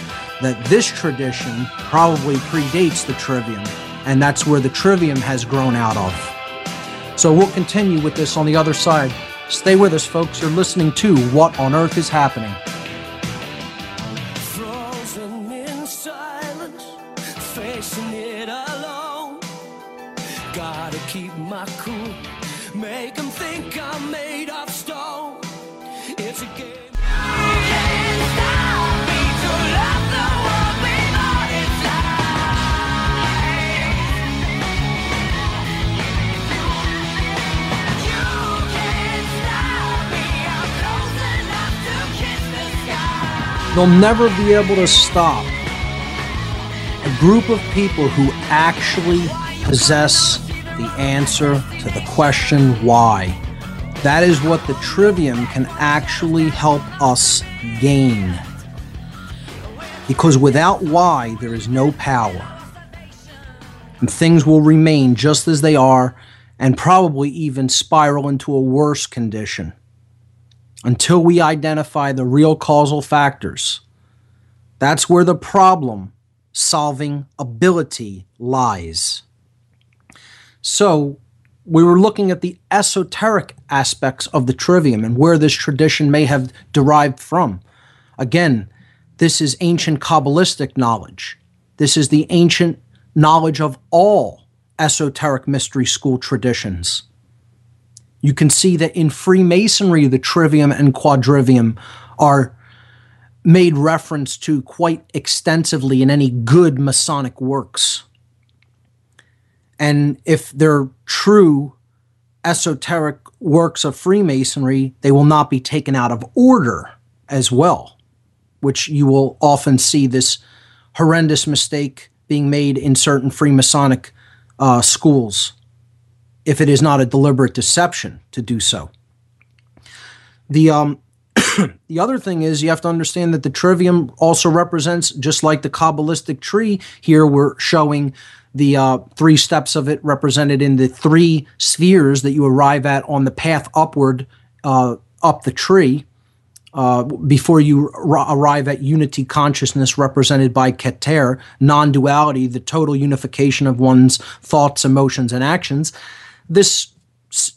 that this tradition probably predates the trivium, and that's where the trivium has grown out of. So we'll continue with this on the other side. Stay with us, folks. You're listening to What on Earth is Happening. You'll never be able to stop a group of people who actually possess the answer to the question why. That is what the trivium can actually help us gain. Because without why, there is no power. And things will remain just as they are and probably even spiral into a worse condition until we identify the real causal factors. That's where the problem solving ability lies. So, we were looking at the esoteric aspects of the trivium and where this tradition may have derived from. Again, this is ancient Kabbalistic knowledge. This is the ancient knowledge of all esoteric mystery school traditions you can see that in Freemasonry, the trivium and quadrivium are made reference to quite extensively in any good Masonic works. And if they're true esoteric works of Freemasonry, they will not be taken out of order as well, which you will often see this horrendous mistake being made in certain Freemasonic uh, schools if it is not a deliberate deception to do so. The um, <clears throat> the other thing is you have to understand that the trivium also represents, just like the Kabbalistic tree. Here we're showing the uh, three steps of it represented in the three spheres that you arrive at on the path upward uh, up the tree. Uh, before you r- arrive at unity consciousness represented by Keter, non duality, the total unification of one's thoughts, emotions, and actions this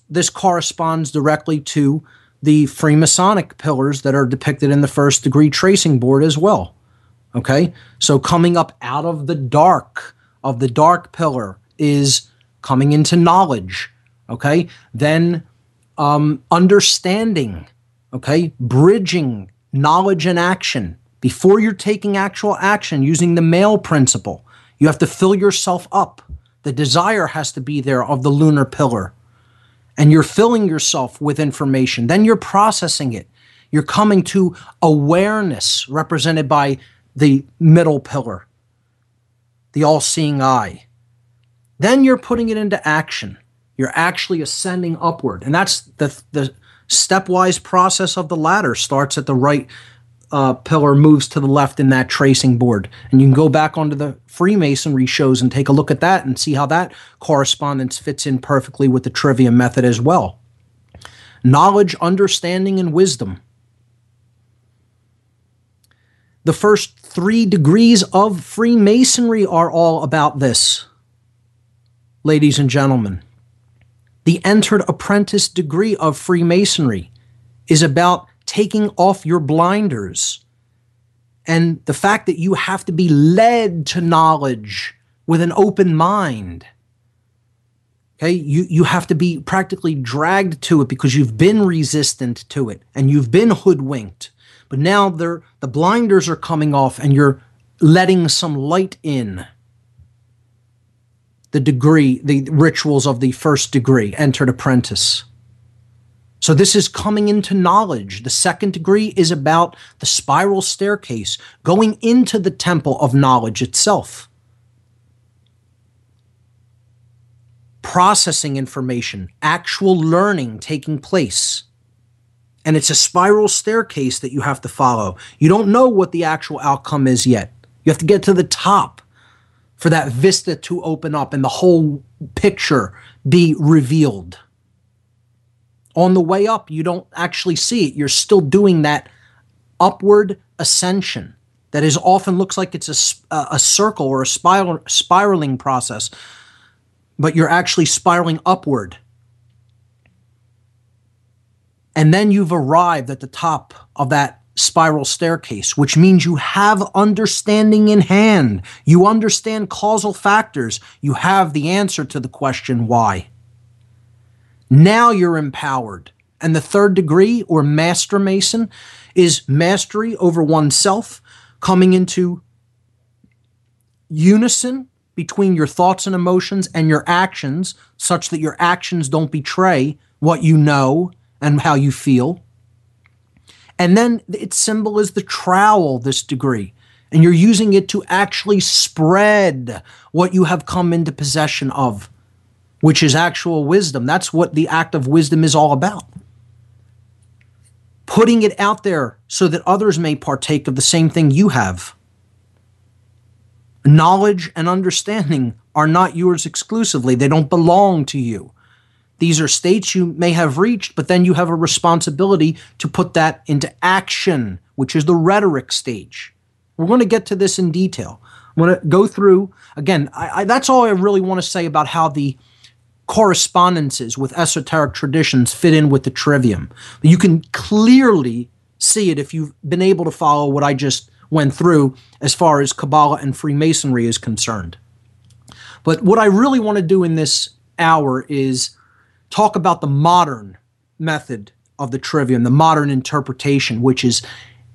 this corresponds directly to the Freemasonic pillars that are depicted in the first degree tracing board as well. Okay, so coming up out of the dark of the dark pillar is coming into knowledge. Okay, then um, understanding. Okay, bridging knowledge and action before you're taking actual action using the male principle. You have to fill yourself up the desire has to be there of the lunar pillar. And you're filling yourself with information. Then you're processing it. You're coming to awareness, represented by the middle pillar, the all seeing eye. Then you're putting it into action. You're actually ascending upward. And that's the, the stepwise process of the ladder starts at the right uh, pillar moves to the left in that tracing board. And you can go back onto the Freemasonry shows and take a look at that and see how that correspondence fits in perfectly with the trivia method as well. Knowledge, understanding, and wisdom. The first three degrees of Freemasonry are all about this, ladies and gentlemen. The entered apprentice degree of Freemasonry is about taking off your blinders and the fact that you have to be led to knowledge with an open mind. Okay, you, you have to be practically dragged to it because you've been resistant to it and you've been hoodwinked. But now the blinders are coming off and you're letting some light in. The degree, the rituals of the first degree, entered apprentice. So this is coming into knowledge. The second degree is about the spiral staircase, going into the temple of knowledge itself. Processing information, actual learning taking place. And it's a spiral staircase that you have to follow. You don't know what the actual outcome is yet. You have to get to the top for that vista to open up and the whole picture be revealed on the way up, you don't actually see it. You're still doing that upward ascension that is often looks like it's a, a circle or a spiral, spiraling process, but you're actually spiraling upward And then you've arrived at the top of that spiral staircase, which means you have understanding in hand. You understand causal factors. You have the answer to the question why. Now you're empowered. And the third degree, or master mason, is mastery over oneself, coming into unison between your thoughts and emotions and your actions, such that your actions don't betray what you know and how you feel. And then its symbol is the trowel, this degree. And you're using it to actually spread what you have come into possession of, which is actual wisdom. That's what the act of wisdom is all about. Putting it out there so that others may partake of the same thing you have. Knowledge and understanding are not yours exclusively, they don't belong to you. These are states you may have reached, but then you have a responsibility to put that into action, which is the rhetoric stage. We're going to get to this in detail. I'm going to go through, again, I, I, that's all I really want to say about how the correspondences with esoteric traditions fit in with the trivium. You can clearly see it if you've been able to follow what I just went through as far as Kabbalah and Freemasonry is concerned. But what I really want to do in this hour is talk about the modern method of the trivium, the modern interpretation, which is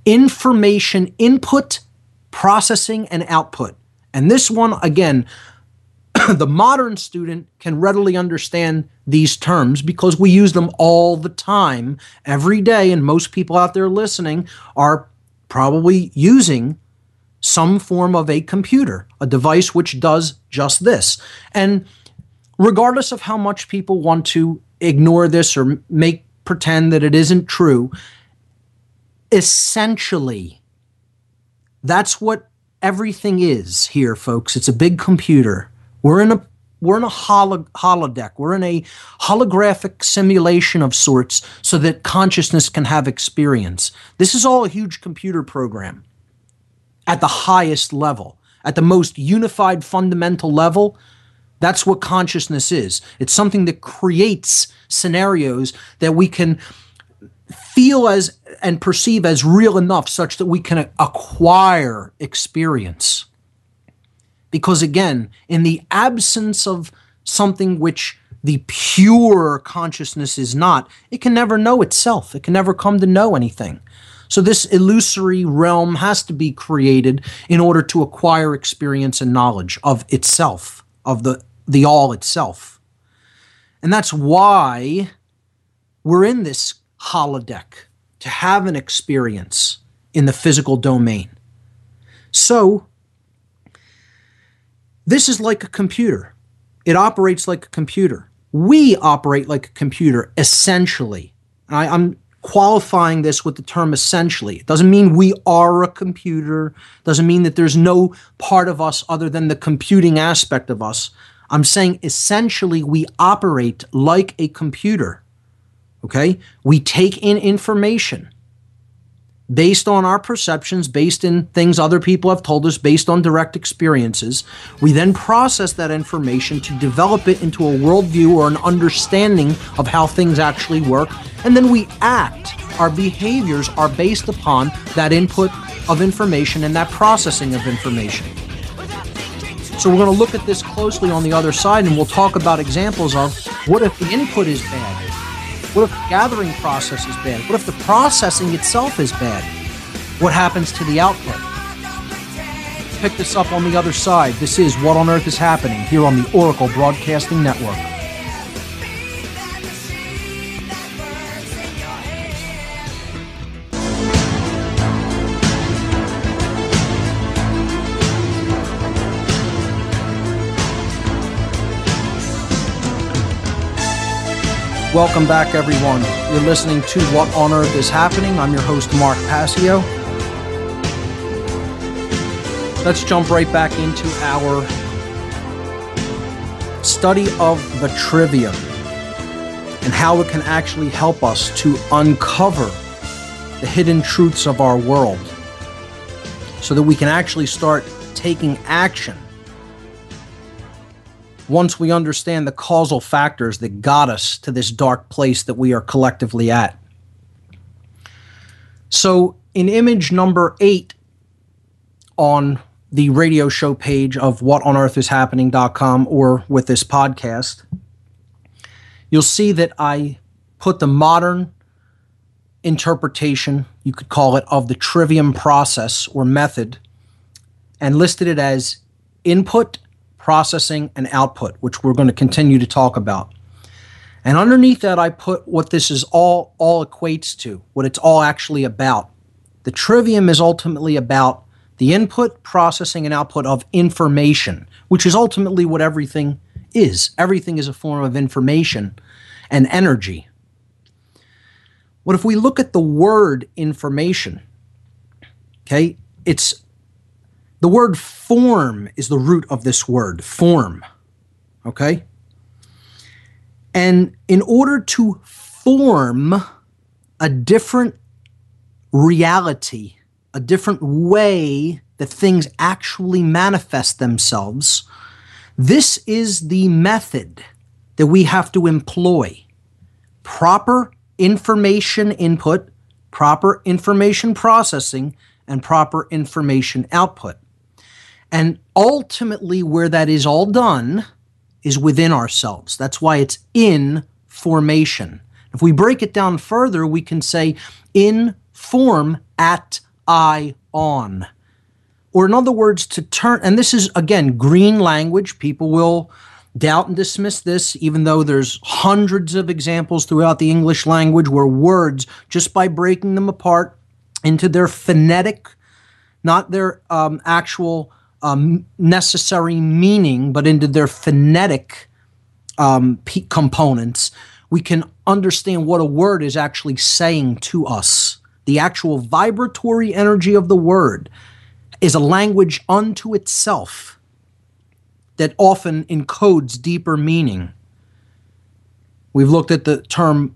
information input, processing, and output. And this one, again, <clears throat> the modern student can readily understand these terms because we use them all the time, every day, and most people out there listening are probably using some form of a computer, a device which does just this. And regardless of how much people want to ignore this or make pretend that it isn't true, essentially, that's what everything is here, folks. It's a big computer. We're in a we're in a holo- holodeck. We're in a holographic simulation of sorts so that consciousness can have experience. This is all a huge computer program at the highest level, at the most unified fundamental level. That's what consciousness is. It's something that creates scenarios that we can feel as and perceive as real enough such that we can acquire experience. Because again, in the absence of something which the pure consciousness is not, it can never know itself. It can never come to know anything. So, this illusory realm has to be created in order to acquire experience and knowledge of itself, of the, the all itself. And that's why we're in this holodeck to have an experience in the physical domain. So, this is like a computer. It operates like a computer. We operate like a computer, essentially. I, am qualifying this with the term essentially. It doesn't mean we are a computer, it doesn't mean that there's no part of us other than the computing aspect of us. I'm saying essentially we operate like a computer. Okay? We take in information based on our perceptions, based in things other people have told us, based on direct experiences. We then process that information to develop it into a worldview or an understanding of how things actually work. And then we act. Our behaviors are based upon that input of information and that processing of information. So we're going to look at this closely on the other side and we'll talk about examples of what if the input is bad? What if the gathering process is bad? What if the processing itself is bad? What happens to the output? Pick this up on the other side. This is What on Earth is Happening here on the Oracle Broadcasting Network. Welcome back, everyone. You're listening to What on Earth is Happening. I'm your host, Mark Passio. Let's jump right back into our study of the trivium and how it can actually help us to uncover the hidden truths of our world so that we can actually start taking action once we understand the causal factors that got us to this dark place that we are collectively at. So, in image number eight on the radio show page of whatonearthishappening.com or with this podcast, you'll see that I put the modern interpretation, you could call it, of the trivium process or method and listed it as input, processing, and output, which we're going to continue to talk about. And underneath that, I put what this is all all equates to, what it's all actually about. The trivium is ultimately about the input, processing, and output of information, which is ultimately what everything is. Everything is a form of information and energy. What if we look at the word information? Okay, it's the word form is the root of this word, form. Okay? And in order to form a different reality, a different way that things actually manifest themselves, this is the method that we have to employ. Proper information input, proper information processing, and proper information output. And ultimately, where that is all done is within ourselves. That's why it's in formation. If we break it down further, we can say in form at I on. Or, in other words, to turn, and this is again green language. People will doubt and dismiss this, even though there's hundreds of examples throughout the English language where words, just by breaking them apart into their phonetic, not their um, actual um, necessary meaning, but into their phonetic um, p- components, we can understand what a word is actually saying to us. The actual vibratory energy of the word is a language unto itself that often encodes deeper meaning. We've looked at the term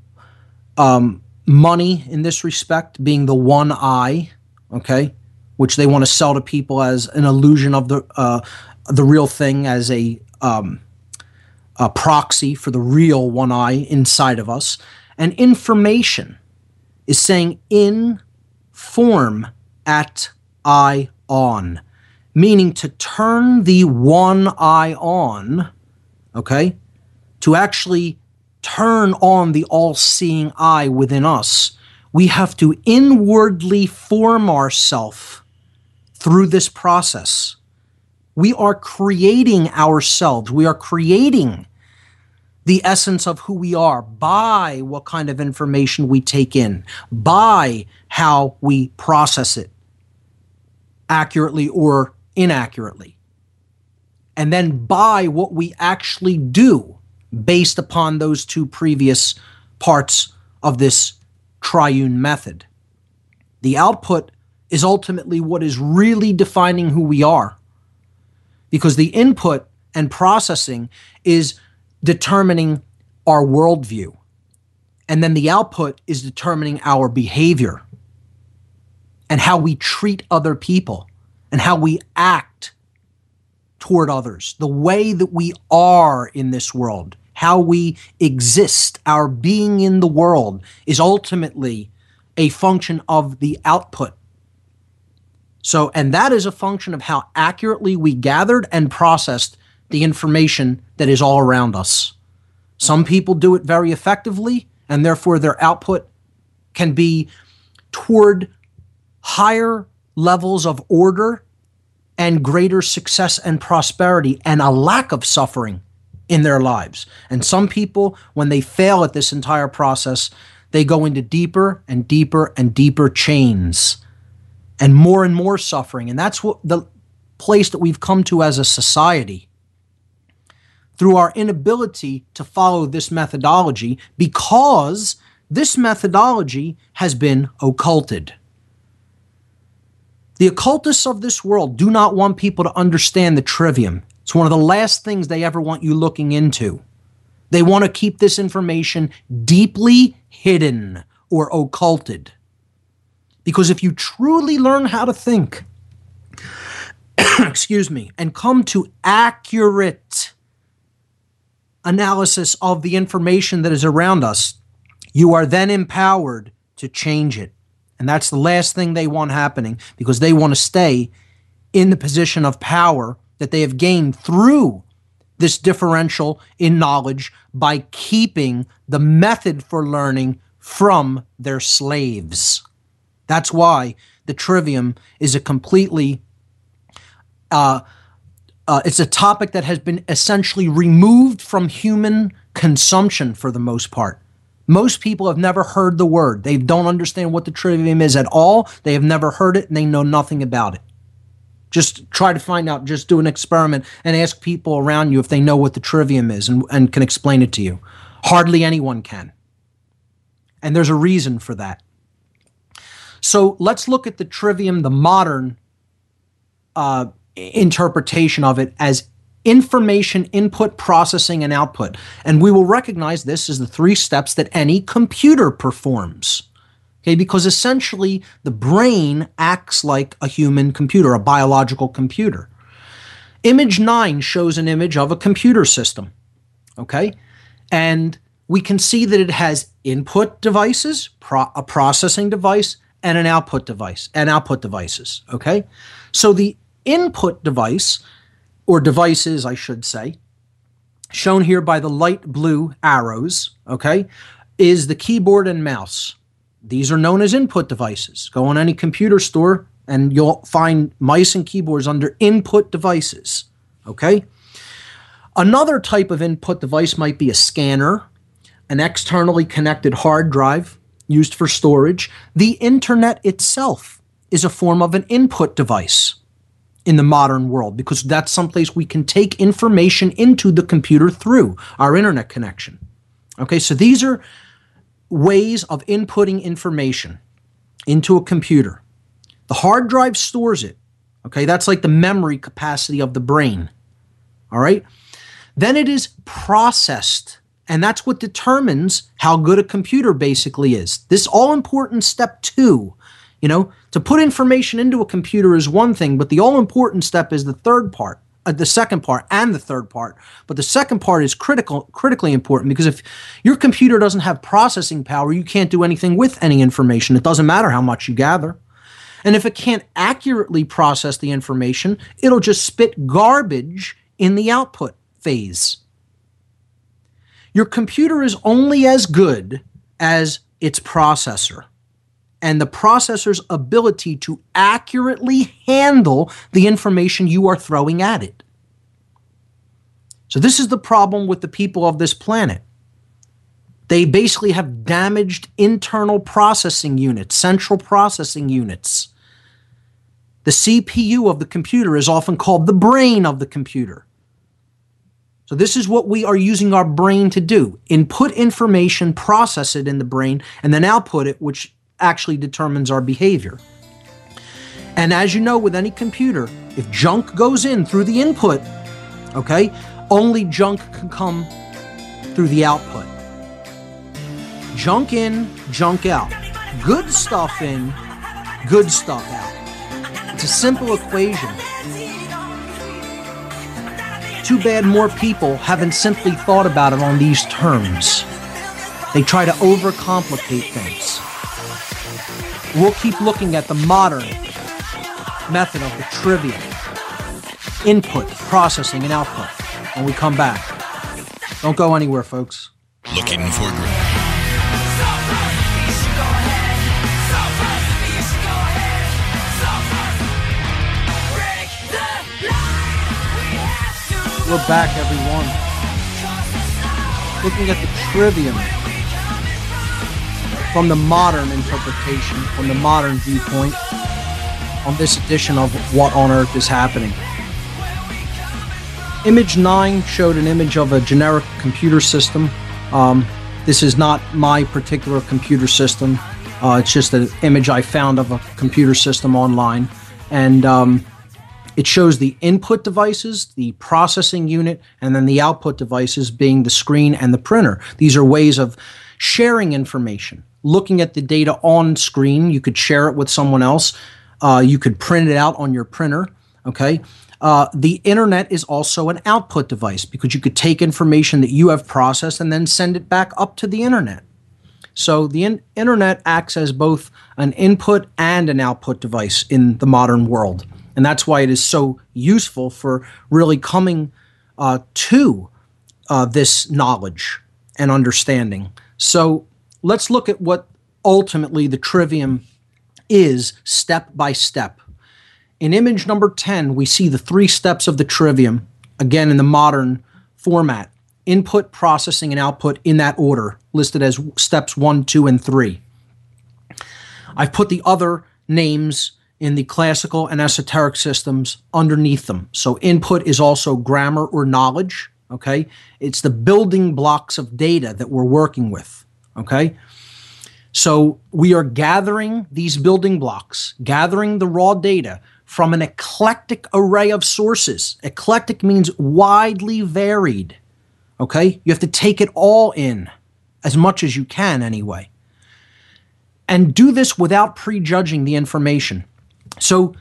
um, money in this respect being the one eye, okay, which they want to sell to people as an illusion of the uh, the real thing, as a, um, a proxy for the real one eye inside of us. And information is saying in form at eye on meaning to turn the one eye on, okay, to actually turn on the all seeing eye within us, we have to inwardly form ourselves through this process. We are creating ourselves, we are creating the essence of who we are by what kind of information we take in, by how we process it accurately or inaccurately. And then by what we actually do based upon those two previous parts of this triune method. The output is ultimately what is really defining who we are. Because the input and processing is determining our worldview. And then the output is determining our behavior and how we treat other people and how we act toward others, the way that we are in this world, how we exist, our being in the world is ultimately a function of the output. So, and that is a function of how accurately we gathered and processed the information that is all around us. Some people do it very effectively, and therefore their output can be toward higher levels of order and greater success and prosperity and a lack of suffering in their lives. And some people, when they fail at this entire process, they go into deeper and deeper and deeper chains and more and more suffering. And that's what the place that we've come to as a society through our inability to follow this methodology because this methodology has been occulted. The occultists of this world do not want people to understand the trivium. It's one of the last things they ever want you looking into. They want to keep this information deeply hidden or occulted. Because if you truly learn how to think, <coughs> excuse me, and come to accurate analysis of the information that is around us, you are then empowered to change it And that's the last thing they want happening because they want to stay in the position of power that they have gained through this differential in knowledge by keeping the method for learning from their slaves. That's why the trivium is a completely uh, uh, it's a topic that has been essentially removed from human consumption for the most part. Most people have never heard the word. They don't understand what the trivium is at all. They have never heard it and they know nothing about it. Just try to find out, just do an experiment and ask people around you if they know what the trivium is and, and can explain it to you. Hardly anyone can. And there's a reason for that. So let's look at the trivium, the modern uh, interpretation of it as information input, processing, and output. And we will recognize this as the three steps that any computer performs. Okay, because essentially the brain acts like a human computer, a biological computer. Image 9 shows an image of a computer system. Okay? And we can see that it has input devices, pro- a processing device, and an output device, and output devices. Okay? So the input device, or devices, I should say, shown here by the light blue arrows, okay, is the keyboard and mouse. These are known as input devices. Go on any computer store and you'll find mice and keyboards under input devices, okay? Another type of input device might be a scanner, an externally connected hard drive used for storage. The internet itself is a form of an input device in the modern world because that's someplace we can take information into the computer through our internet connection. Okay, so these are ways of inputting information into a computer. The hard drive stores it. Okay, that's like the memory capacity of the brain. All right, then it is processed. And that's what determines how good a computer basically is. This all important step two you know, to put information into a computer is one thing, but the all important step is the third part, uh, the second part, and the third part. But the second part is critical, critically important because if your computer doesn't have processing power, you can't do anything with any information. It doesn't matter how much you gather. And if it can't accurately process the information, it'll just spit garbage in the output phase. Your computer is only as good as its processor and the processor's ability to accurately handle the information you are throwing at it. So, this is the problem with the people of this planet. They basically have damaged internal processing units, central processing units. The CPU of the computer is often called the brain of the computer. So, this is what we are using our brain to do input information, process it in the brain, and then output it, which actually determines our behavior. And as you know, with any computer, if junk goes in through the input, okay, only junk can come through the output. Junk in, junk out. Good stuff in, good stuff out. It's a simple equation. Too bad more people haven't simply thought about it on these terms. They try to overcomplicate things. We'll keep looking at the modern method of the trivium input, processing, and output when we come back. Don't go anywhere, folks. Looking for We're back, everyone. Looking at the trivium from the modern interpretation, from the modern viewpoint, on this edition of What on Earth is Happening. Image 9 showed an image of a generic computer system. Um, this is not my particular computer system. Uh, it's just an image I found of a computer system online. And um, it shows the input devices, the processing unit, and then the output devices being the screen and the printer. These are ways of sharing information looking at the data on screen. You could share it with someone else. Uh, you could print it out on your printer. Okay. Uh, the internet is also an output device because you could take information that you have processed and then send it back up to the internet. So the in- internet acts as both an input and an output device in the modern world. And that's why it is so useful for really coming uh, to uh, this knowledge and understanding. So let's look at what ultimately the trivium is step by step. In image number 10, we see the three steps of the trivium, again in the modern format input, processing, and output in that order, listed as steps one, two, and three. I've put the other names in the classical and esoteric systems underneath them. So input is also grammar or knowledge, okay? It's the building blocks of data that we're working with, okay? So we are gathering these building blocks, gathering the raw data from an eclectic array of sources. Eclectic means widely varied. Okay? You have to take it all in, as much as you can anyway. And do this without prejudging the information. So,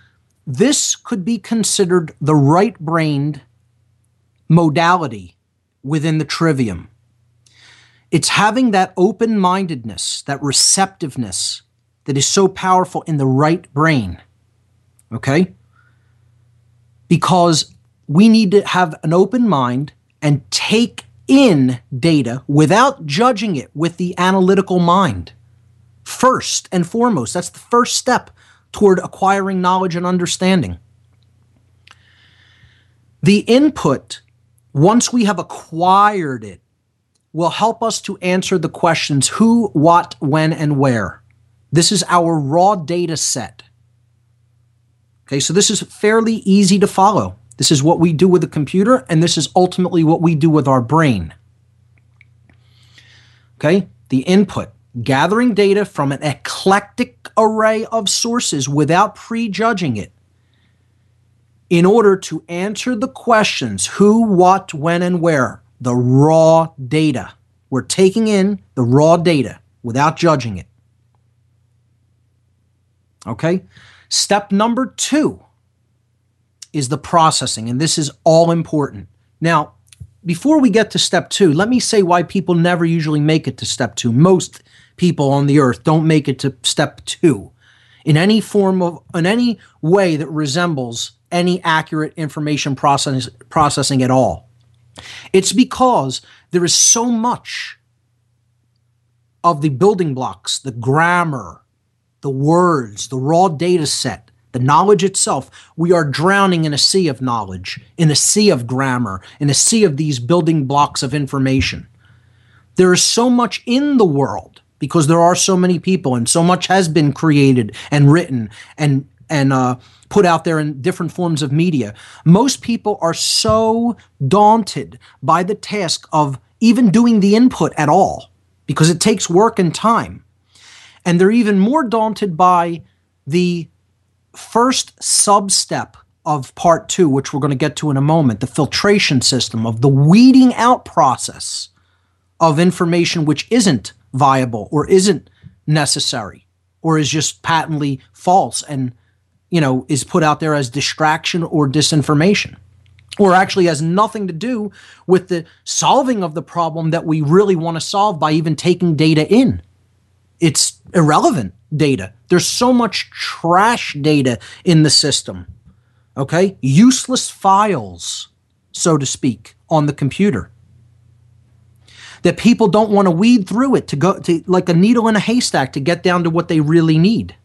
this could be considered the right brained modality within the trivium. It's having that open mindedness, that receptiveness that is so powerful in the right brain. Okay? Because we need to have an open mind and take in data without judging it with the analytical mind. First and foremost, that's the first step toward acquiring knowledge and understanding. The input, once we have acquired it, will help us to answer the questions who, what, when, and where. This is our raw data set. Okay, so this is fairly easy to follow. This is what we do with a computer, and this is ultimately what we do with our brain. Okay, the input, gathering data from an eclectic array of sources without prejudging it in order to answer the questions who, what, when, and where, the raw data. We're taking in the raw data without judging it. Okay? Step number two is the processing, and this is all important. Now, before we get to step two, let me say why people never usually make it to step two. Most people on the earth don't make it to step two in any form of, in any way that resembles any accurate information process, processing at all. It's because there is so much of the building blocks, the grammar, the words, the raw data set, the knowledge itself, we are drowning in a sea of knowledge, in a sea of grammar, in a sea of these building blocks of information. There is so much in the world because there are so many people and so much has been created and written and and uh, put out there in different forms of media. Most people are so daunted by the task of even doing the input at all because it takes work and time. And they're even more daunted by the first sub step of part two, which we're going to get to in a moment the filtration system of the weeding out process of information which isn't viable or isn't necessary or is just patently false and you know is put out there as distraction or disinformation or actually has nothing to do with the solving of the problem that we really want to solve by even taking data in it's irrelevant data. There's so much trash data in the system. Okay? Useless files, so to speak, on the computer. That people don't want to weed through it to go to like a needle in a haystack to get down to what they really need.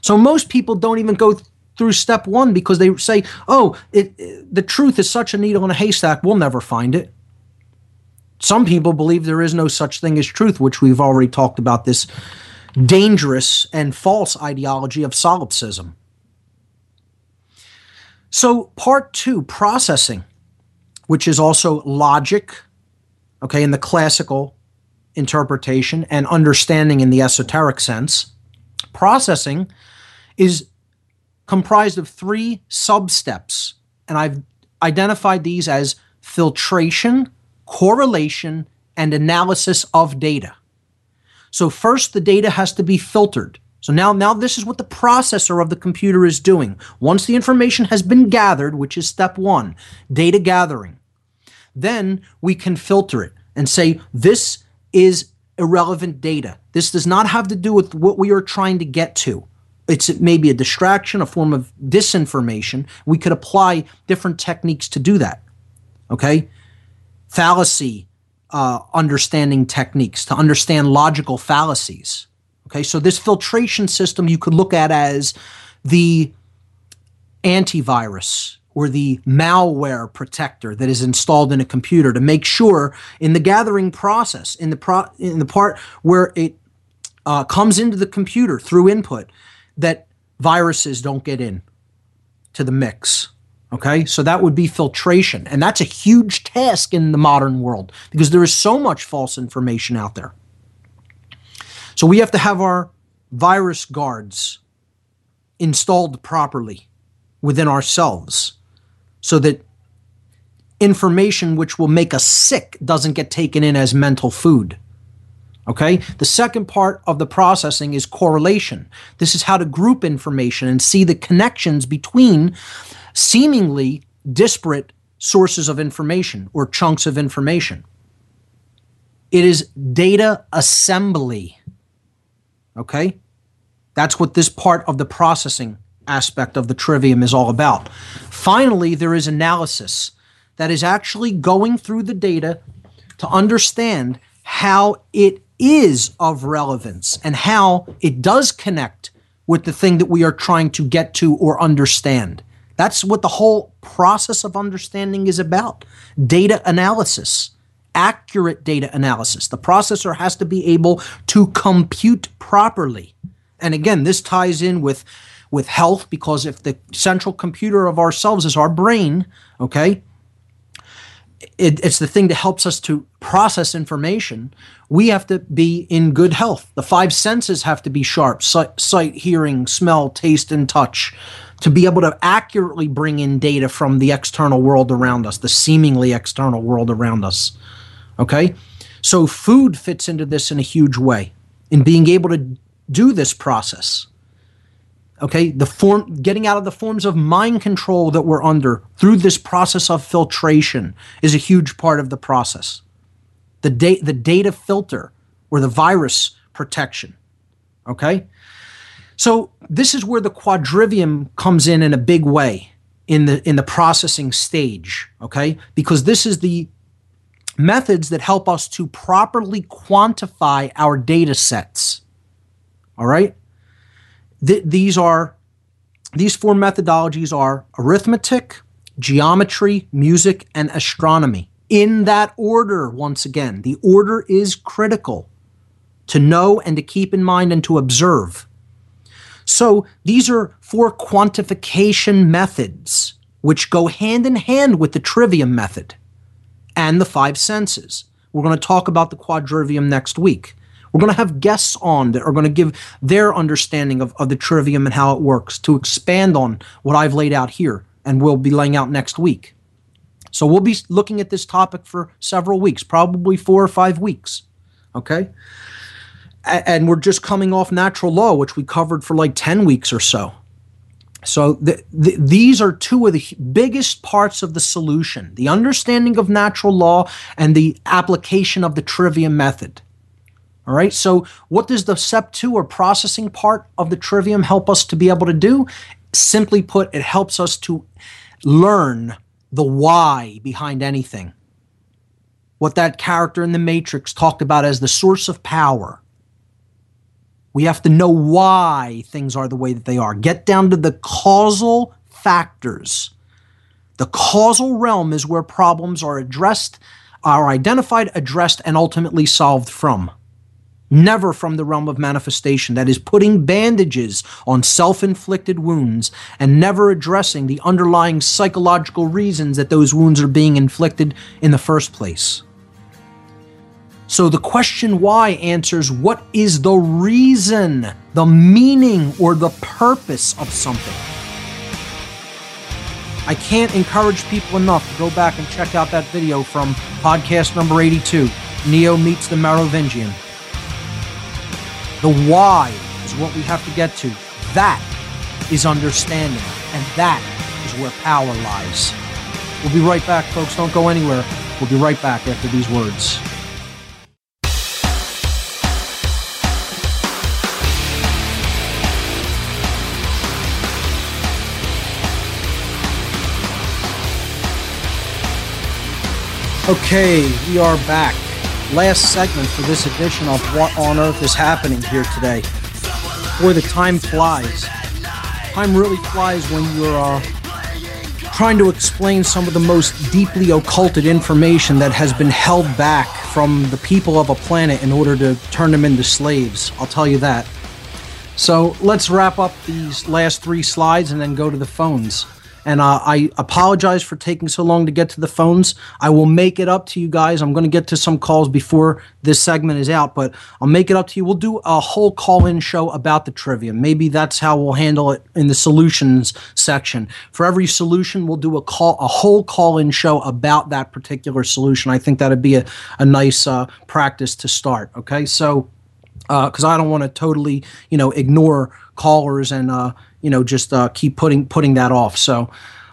So most people don't even go through step 1 because they say, "Oh, it, it the truth is such a needle in a haystack, we'll never find it." Some people believe there is no such thing as truth, which we've already talked about this dangerous and false ideology of solipsism. So, part two, processing, which is also logic, okay, in the classical interpretation and understanding in the esoteric sense. Processing is comprised of three sub steps, and I've identified these as filtration, correlation, and analysis of data. So first the data has to be filtered. So now, now this is what the processor of the computer is doing. Once the information has been gathered, which is step one, data gathering, then we can filter it and say this is irrelevant data. This does not have to do with what we are trying to get to. It's maybe a distraction, a form of disinformation. We could apply different techniques to do that. Okay? Fallacy uh, understanding techniques to understand logical fallacies. Okay, so this filtration system you could look at as the antivirus or the malware protector that is installed in a computer to make sure in the gathering process, in the pro- in the part where it uh, comes into the computer through input, that viruses don't get in to the mix. Okay, so that would be filtration, and that's a huge task in the modern world because there is so much false information out there. So we have to have our virus guards installed properly within ourselves so that information which will make us sick doesn't get taken in as mental food. Okay? The second part of the processing is correlation. This is how to group information and see the connections between seemingly disparate sources of information or chunks of information. It is data assembly. Okay? That's what this part of the processing aspect of the trivium is all about. Finally, there is analysis that is actually going through the data to understand how it is of relevance and how it does connect with the thing that we are trying to get to or understand. That's what the whole process of understanding is about data analysis, accurate data analysis. The processor has to be able to compute properly. And again, this ties in with with health because if the central computer of ourselves is our brain, okay, it, it's the thing that helps us to process information. We have to be in good health. The five senses have to be sharp sight, sight, hearing, smell, taste, and touch to be able to accurately bring in data from the external world around us, the seemingly external world around us. Okay? So food fits into this in a huge way in being able to do this process. Okay, the form getting out of the forms of mind control that we're under through this process of filtration is a huge part of the process. The da- the data filter or the virus protection. Okay? So this is where the quadrivium comes in in a big way in the in the processing stage, okay? Because this is the methods that help us to properly quantify our data sets. All right? Th- these are these four methodologies are arithmetic, geometry, music, and astronomy. In that order, once again, the order is critical to know and to keep in mind and to observe. So these are four quantification methods which go hand in hand with the trivium method and the five senses. We're going to talk about the quadrivium next week. We're going to have guests on that are going to give their understanding of, of the trivium and how it works to expand on what I've laid out here and we'll be laying out next week. So we'll be looking at this topic for several weeks, probably four or five weeks. Okay? and we're just coming off natural law, which we covered for like 10 weeks or so. So the, the, these are two of the biggest parts of the solution the understanding of natural law and the application of the trivium method. All right, so what does the step two or processing part of the trivium help us to be able to do? Simply put, it helps us to learn the why behind anything. What that character in the Matrix talked about as the source of power we have to know why things are the way that they are. Get down to the causal factors. The causal realm is where problems are addressed, are identified, addressed, and ultimately solved from. Never from the realm of manifestation, that is, putting bandages on self inflicted wounds and never addressing the underlying psychological reasons that those wounds are being inflicted in the first place. So the question why answers what is the reason, the meaning, or the purpose of something. I can't encourage people enough to go back and check out that video from podcast number 82 Neo Meets the Merovingian. The why is what we have to get to. That is understanding, and that is where power lies. We'll be right back, folks. Don't go anywhere. We'll be right back after these words. Okay, we are back. Last segment for this edition of What on Earth is Happening here today. Boy, the time flies. Time really flies when you're uh, trying to explain some of the most deeply occulted information that has been held back from the people of a planet in order to turn them into slaves. I'll tell you that. So let's wrap up these last three slides and then go to the phones. And uh, I apologize for taking so long to get to the phones. I will make it up to you guys. I'm going to get to some calls before this segment is out, but I'll make it up to you. We'll do a whole call in show about the trivia. Maybe that's how we'll handle it in the solutions section. For every solution, we'll do a call, a whole call in show about that particular solution. I think that'd be a, a nice uh, practice to start. Okay. So, because uh, I don't want to totally, you know, ignore callers and uh, you know just uh, keep putting putting that off. So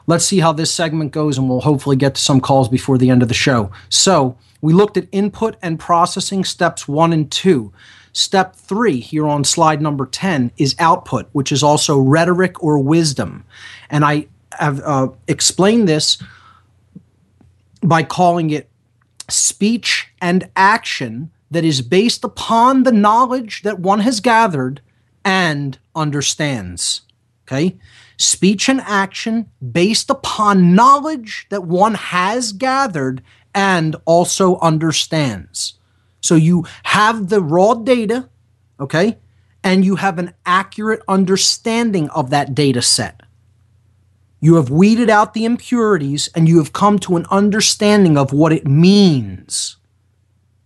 let's see how this segment goes, and we'll hopefully get to some calls before the end of the show. So we looked at input and processing steps one and two. Step three here on slide number 10 is output, which is also rhetoric or wisdom. And I have uh, explained this by calling it speech and action that is based upon the knowledge that one has gathered and understands. Okay? Speech and action based upon knowledge that one has gathered and also understands. So you have the raw data, okay? And you have an accurate understanding of that data set. You have weeded out the impurities and you have come to an understanding of what it means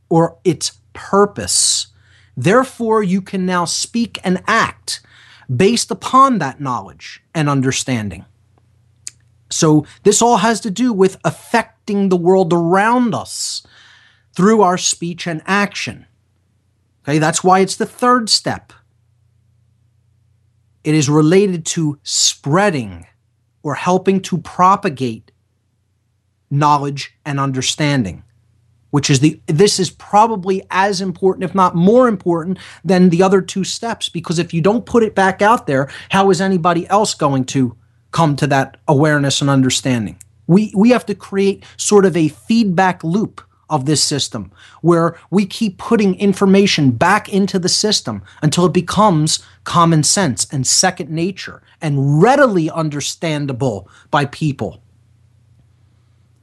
or its purpose. Therefore, you can now speak and act based upon that knowledge and understanding. So, this all has to do with affecting the world around us through our speech and action. Okay, that's why it's the third step. It is related to spreading or helping to propagate knowledge and understanding which is the this is probably as important if not more important than the other two steps. Because if you don't put it back out there how is anybody else going to come to that awareness and understanding? We we have to create sort of a feedback loop of this system where we keep putting information back into the system until it becomes common sense and second nature and readily understandable by people.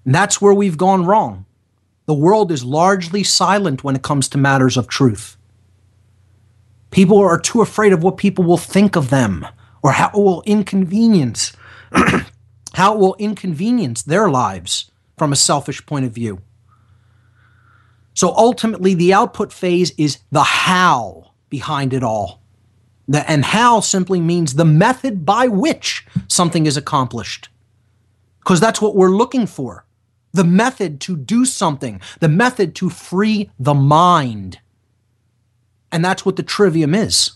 And that's where we've gone wrong the world is largely silent when it comes to matters of truth. People are too afraid of what people will think of them or how it will inconvenience <clears throat> how it will inconvenience their lives from a selfish point of view. So ultimately the output phase is the how behind it all. The, and how simply means the method by which something is accomplished. Because that's what we're looking for the method to do something, the method to free the mind. And that's what the trivium is.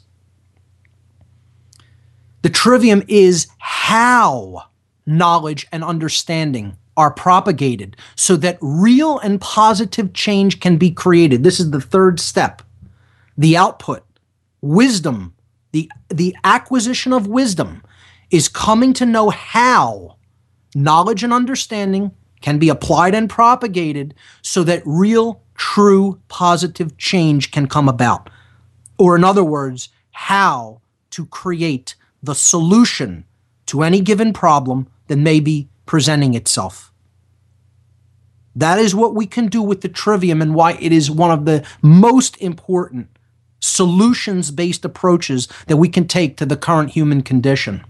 The trivium is how knowledge and understanding are propagated so that real and positive change can be created. This is the third step. The output, wisdom, the, the acquisition of wisdom is coming to know how knowledge and understanding can be applied and propagated so that real, true, positive change can come about. Or, in other words, how to create the solution to any given problem that may be presenting itself. That is what we can do with the trivium and why it is one of the most important solutions based approaches that we can take to the current human condition.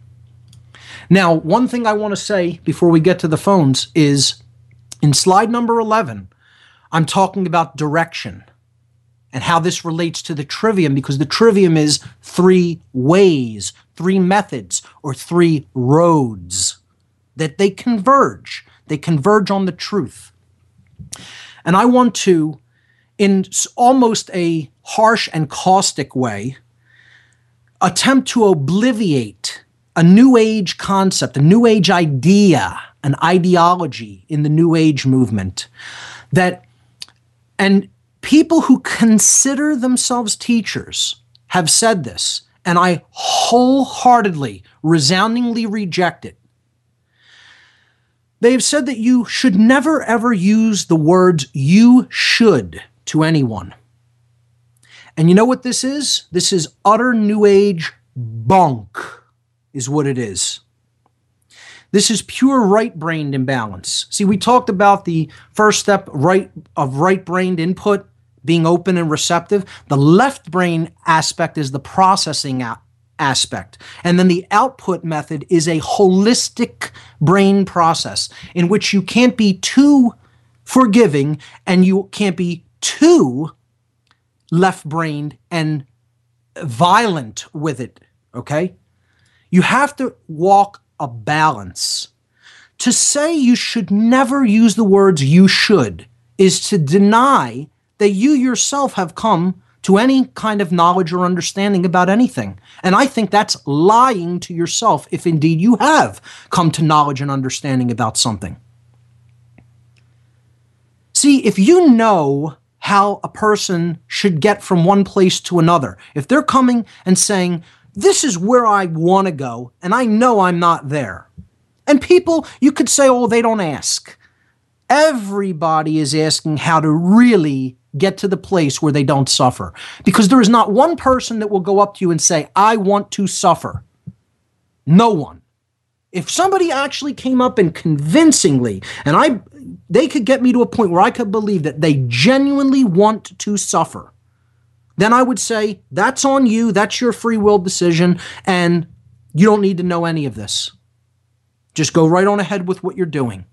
Now, one thing I want to say before we get to the phones is in slide number 11, I'm talking about direction and how this relates to the trivium because the trivium is three ways, three methods, or three roads that they converge. They converge on the truth. And I want to, in almost a harsh and caustic way, attempt to obliviate a new age concept, a new age idea, an ideology in the new age movement that and people who consider themselves teachers have said this and I wholeheartedly resoundingly reject it. They have said that you should never ever use the words you should to anyone. And you know what this is? This is utter New Age bunk, is what it is. This is pure right-brained imbalance. See, we talked about the first step right of right-brained input being open and receptive. The left brain aspect is the processing aspect. And then the output method is a holistic brain process in which you can't be too forgiving and you can't be too left brained and violent with it. Okay? You have to walk a balance. To say you should never use the words you should is to deny that you yourself have come to any kind of knowledge or understanding about anything. And I think that's lying to yourself if indeed you have come to knowledge and understanding about something. See, if you know how a person should get from one place to another, if they're coming and saying, this is where I want to go, and I know I'm not there. And people, you could say, oh, they don't ask. Everybody is asking how to really get to the place where they don't suffer. Because there is not one person that will go up to you and say, I want to suffer. No one. If somebody actually came up and convincingly, and I they could get me to a point where I could believe that they genuinely want to suffer, then I would say, that's on you, that's your free will decision, and you don't need to know any of this. Just go right on ahead with what you're doing.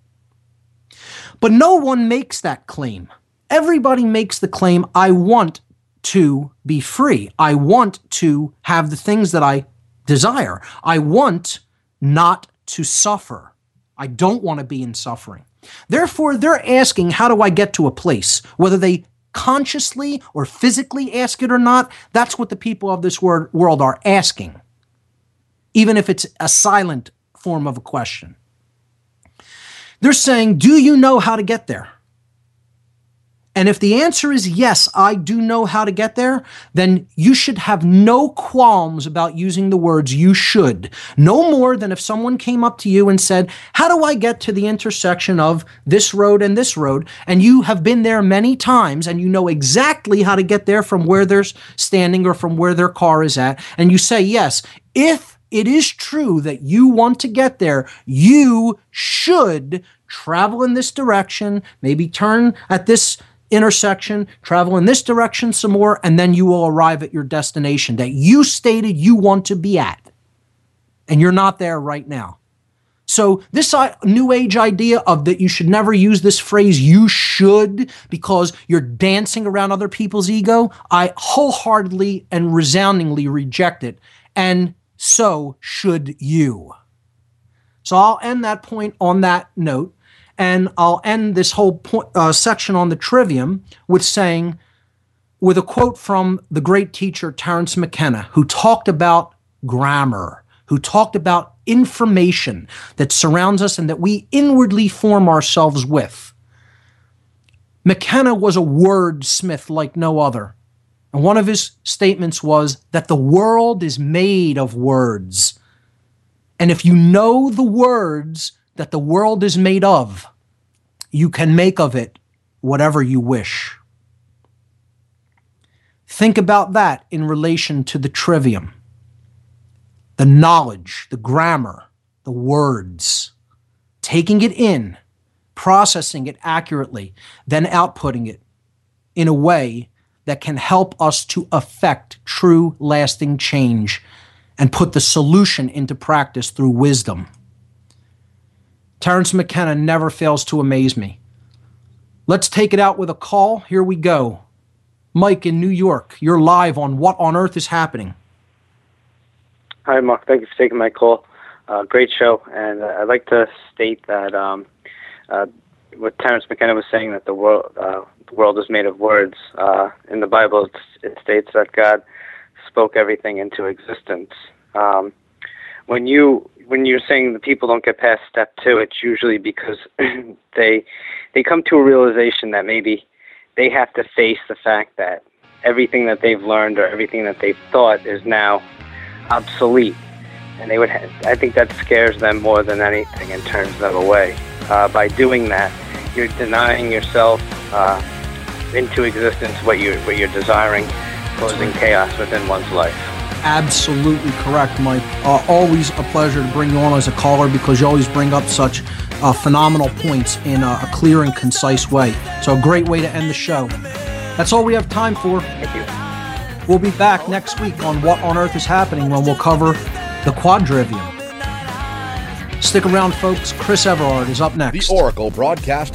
But no one makes that claim. Everybody makes the claim, I want to be free. I want to have the things that I desire. I want not to suffer. I don't want to be in suffering. Therefore, they're asking, how do I get to a place? Whether they consciously or physically ask it or not, that's what the people of this world are asking, even if it's a silent form of a question. They're saying, Do you know how to get there? And if the answer is yes, I do know how to get there, then you should have no qualms about using the words you should. No more than if someone came up to you and said, How do I get to the intersection of this road and this road? And you have been there many times and you know exactly how to get there from where they're standing or from where their car is at. And you say, Yes, if it is true that you want to get there, you should travel in this direction, maybe turn at this intersection, travel in this direction some more, and then you will arrive at your destination that you stated you want to be at. And you're not there right now. So, this uh, new age idea of that you should never use this phrase, you should, because you're dancing around other people's ego, I wholeheartedly and resoundingly reject it. And so should you. So, I'll end that point on that note. And I'll end this whole point, uh, section on the trivium with saying, with a quote from the great teacher Terence McKenna, who talked about grammar, who talked about information that surrounds us and that we inwardly form ourselves with. McKenna was a wordsmith like no other. And one of his statements was that the world is made of words. And if you know the words that the world is made of, you can make of it whatever you wish. Think about that in relation to the trivium the knowledge, the grammar, the words, taking it in, processing it accurately, then outputting it in a way that can help us to affect true, lasting change and put the solution into practice through wisdom. Terence McKenna never fails to amaze me. Let's take it out with a call. Here we go. Mike in New York, you're live on What on Earth is Happening. Hi, Mark. Thank you for taking my call. Uh, great show. And uh, I'd like to state that um, uh, what Terence McKenna was saying that the world, uh, the world is made of words. Uh, in the Bible, it states that God spoke everything into existence. Um, when you when you're saying the people don't get past step two, it's usually because <clears throat> they they come to a realization that maybe they have to face the fact that everything that they've learned or everything that they've thought is now obsolete, and they would. Ha- I think that scares them more than anything and turns them away. uh, by doing that, you're denying yourself uh, into existence what you're what you're desiring, causing chaos within one's life. Absolutely correct, Mike. Uh, always a pleasure to bring you on as a caller because you always bring up such uh, phenomenal points in a, a clear and concise way. So, a great way to end the show. That's all we have time for. Thank you. We'll be back next week on What on Earth is Happening when we'll cover the quadrivium. Stick around, folks. Chris Everard is up next. The Oracle broadcast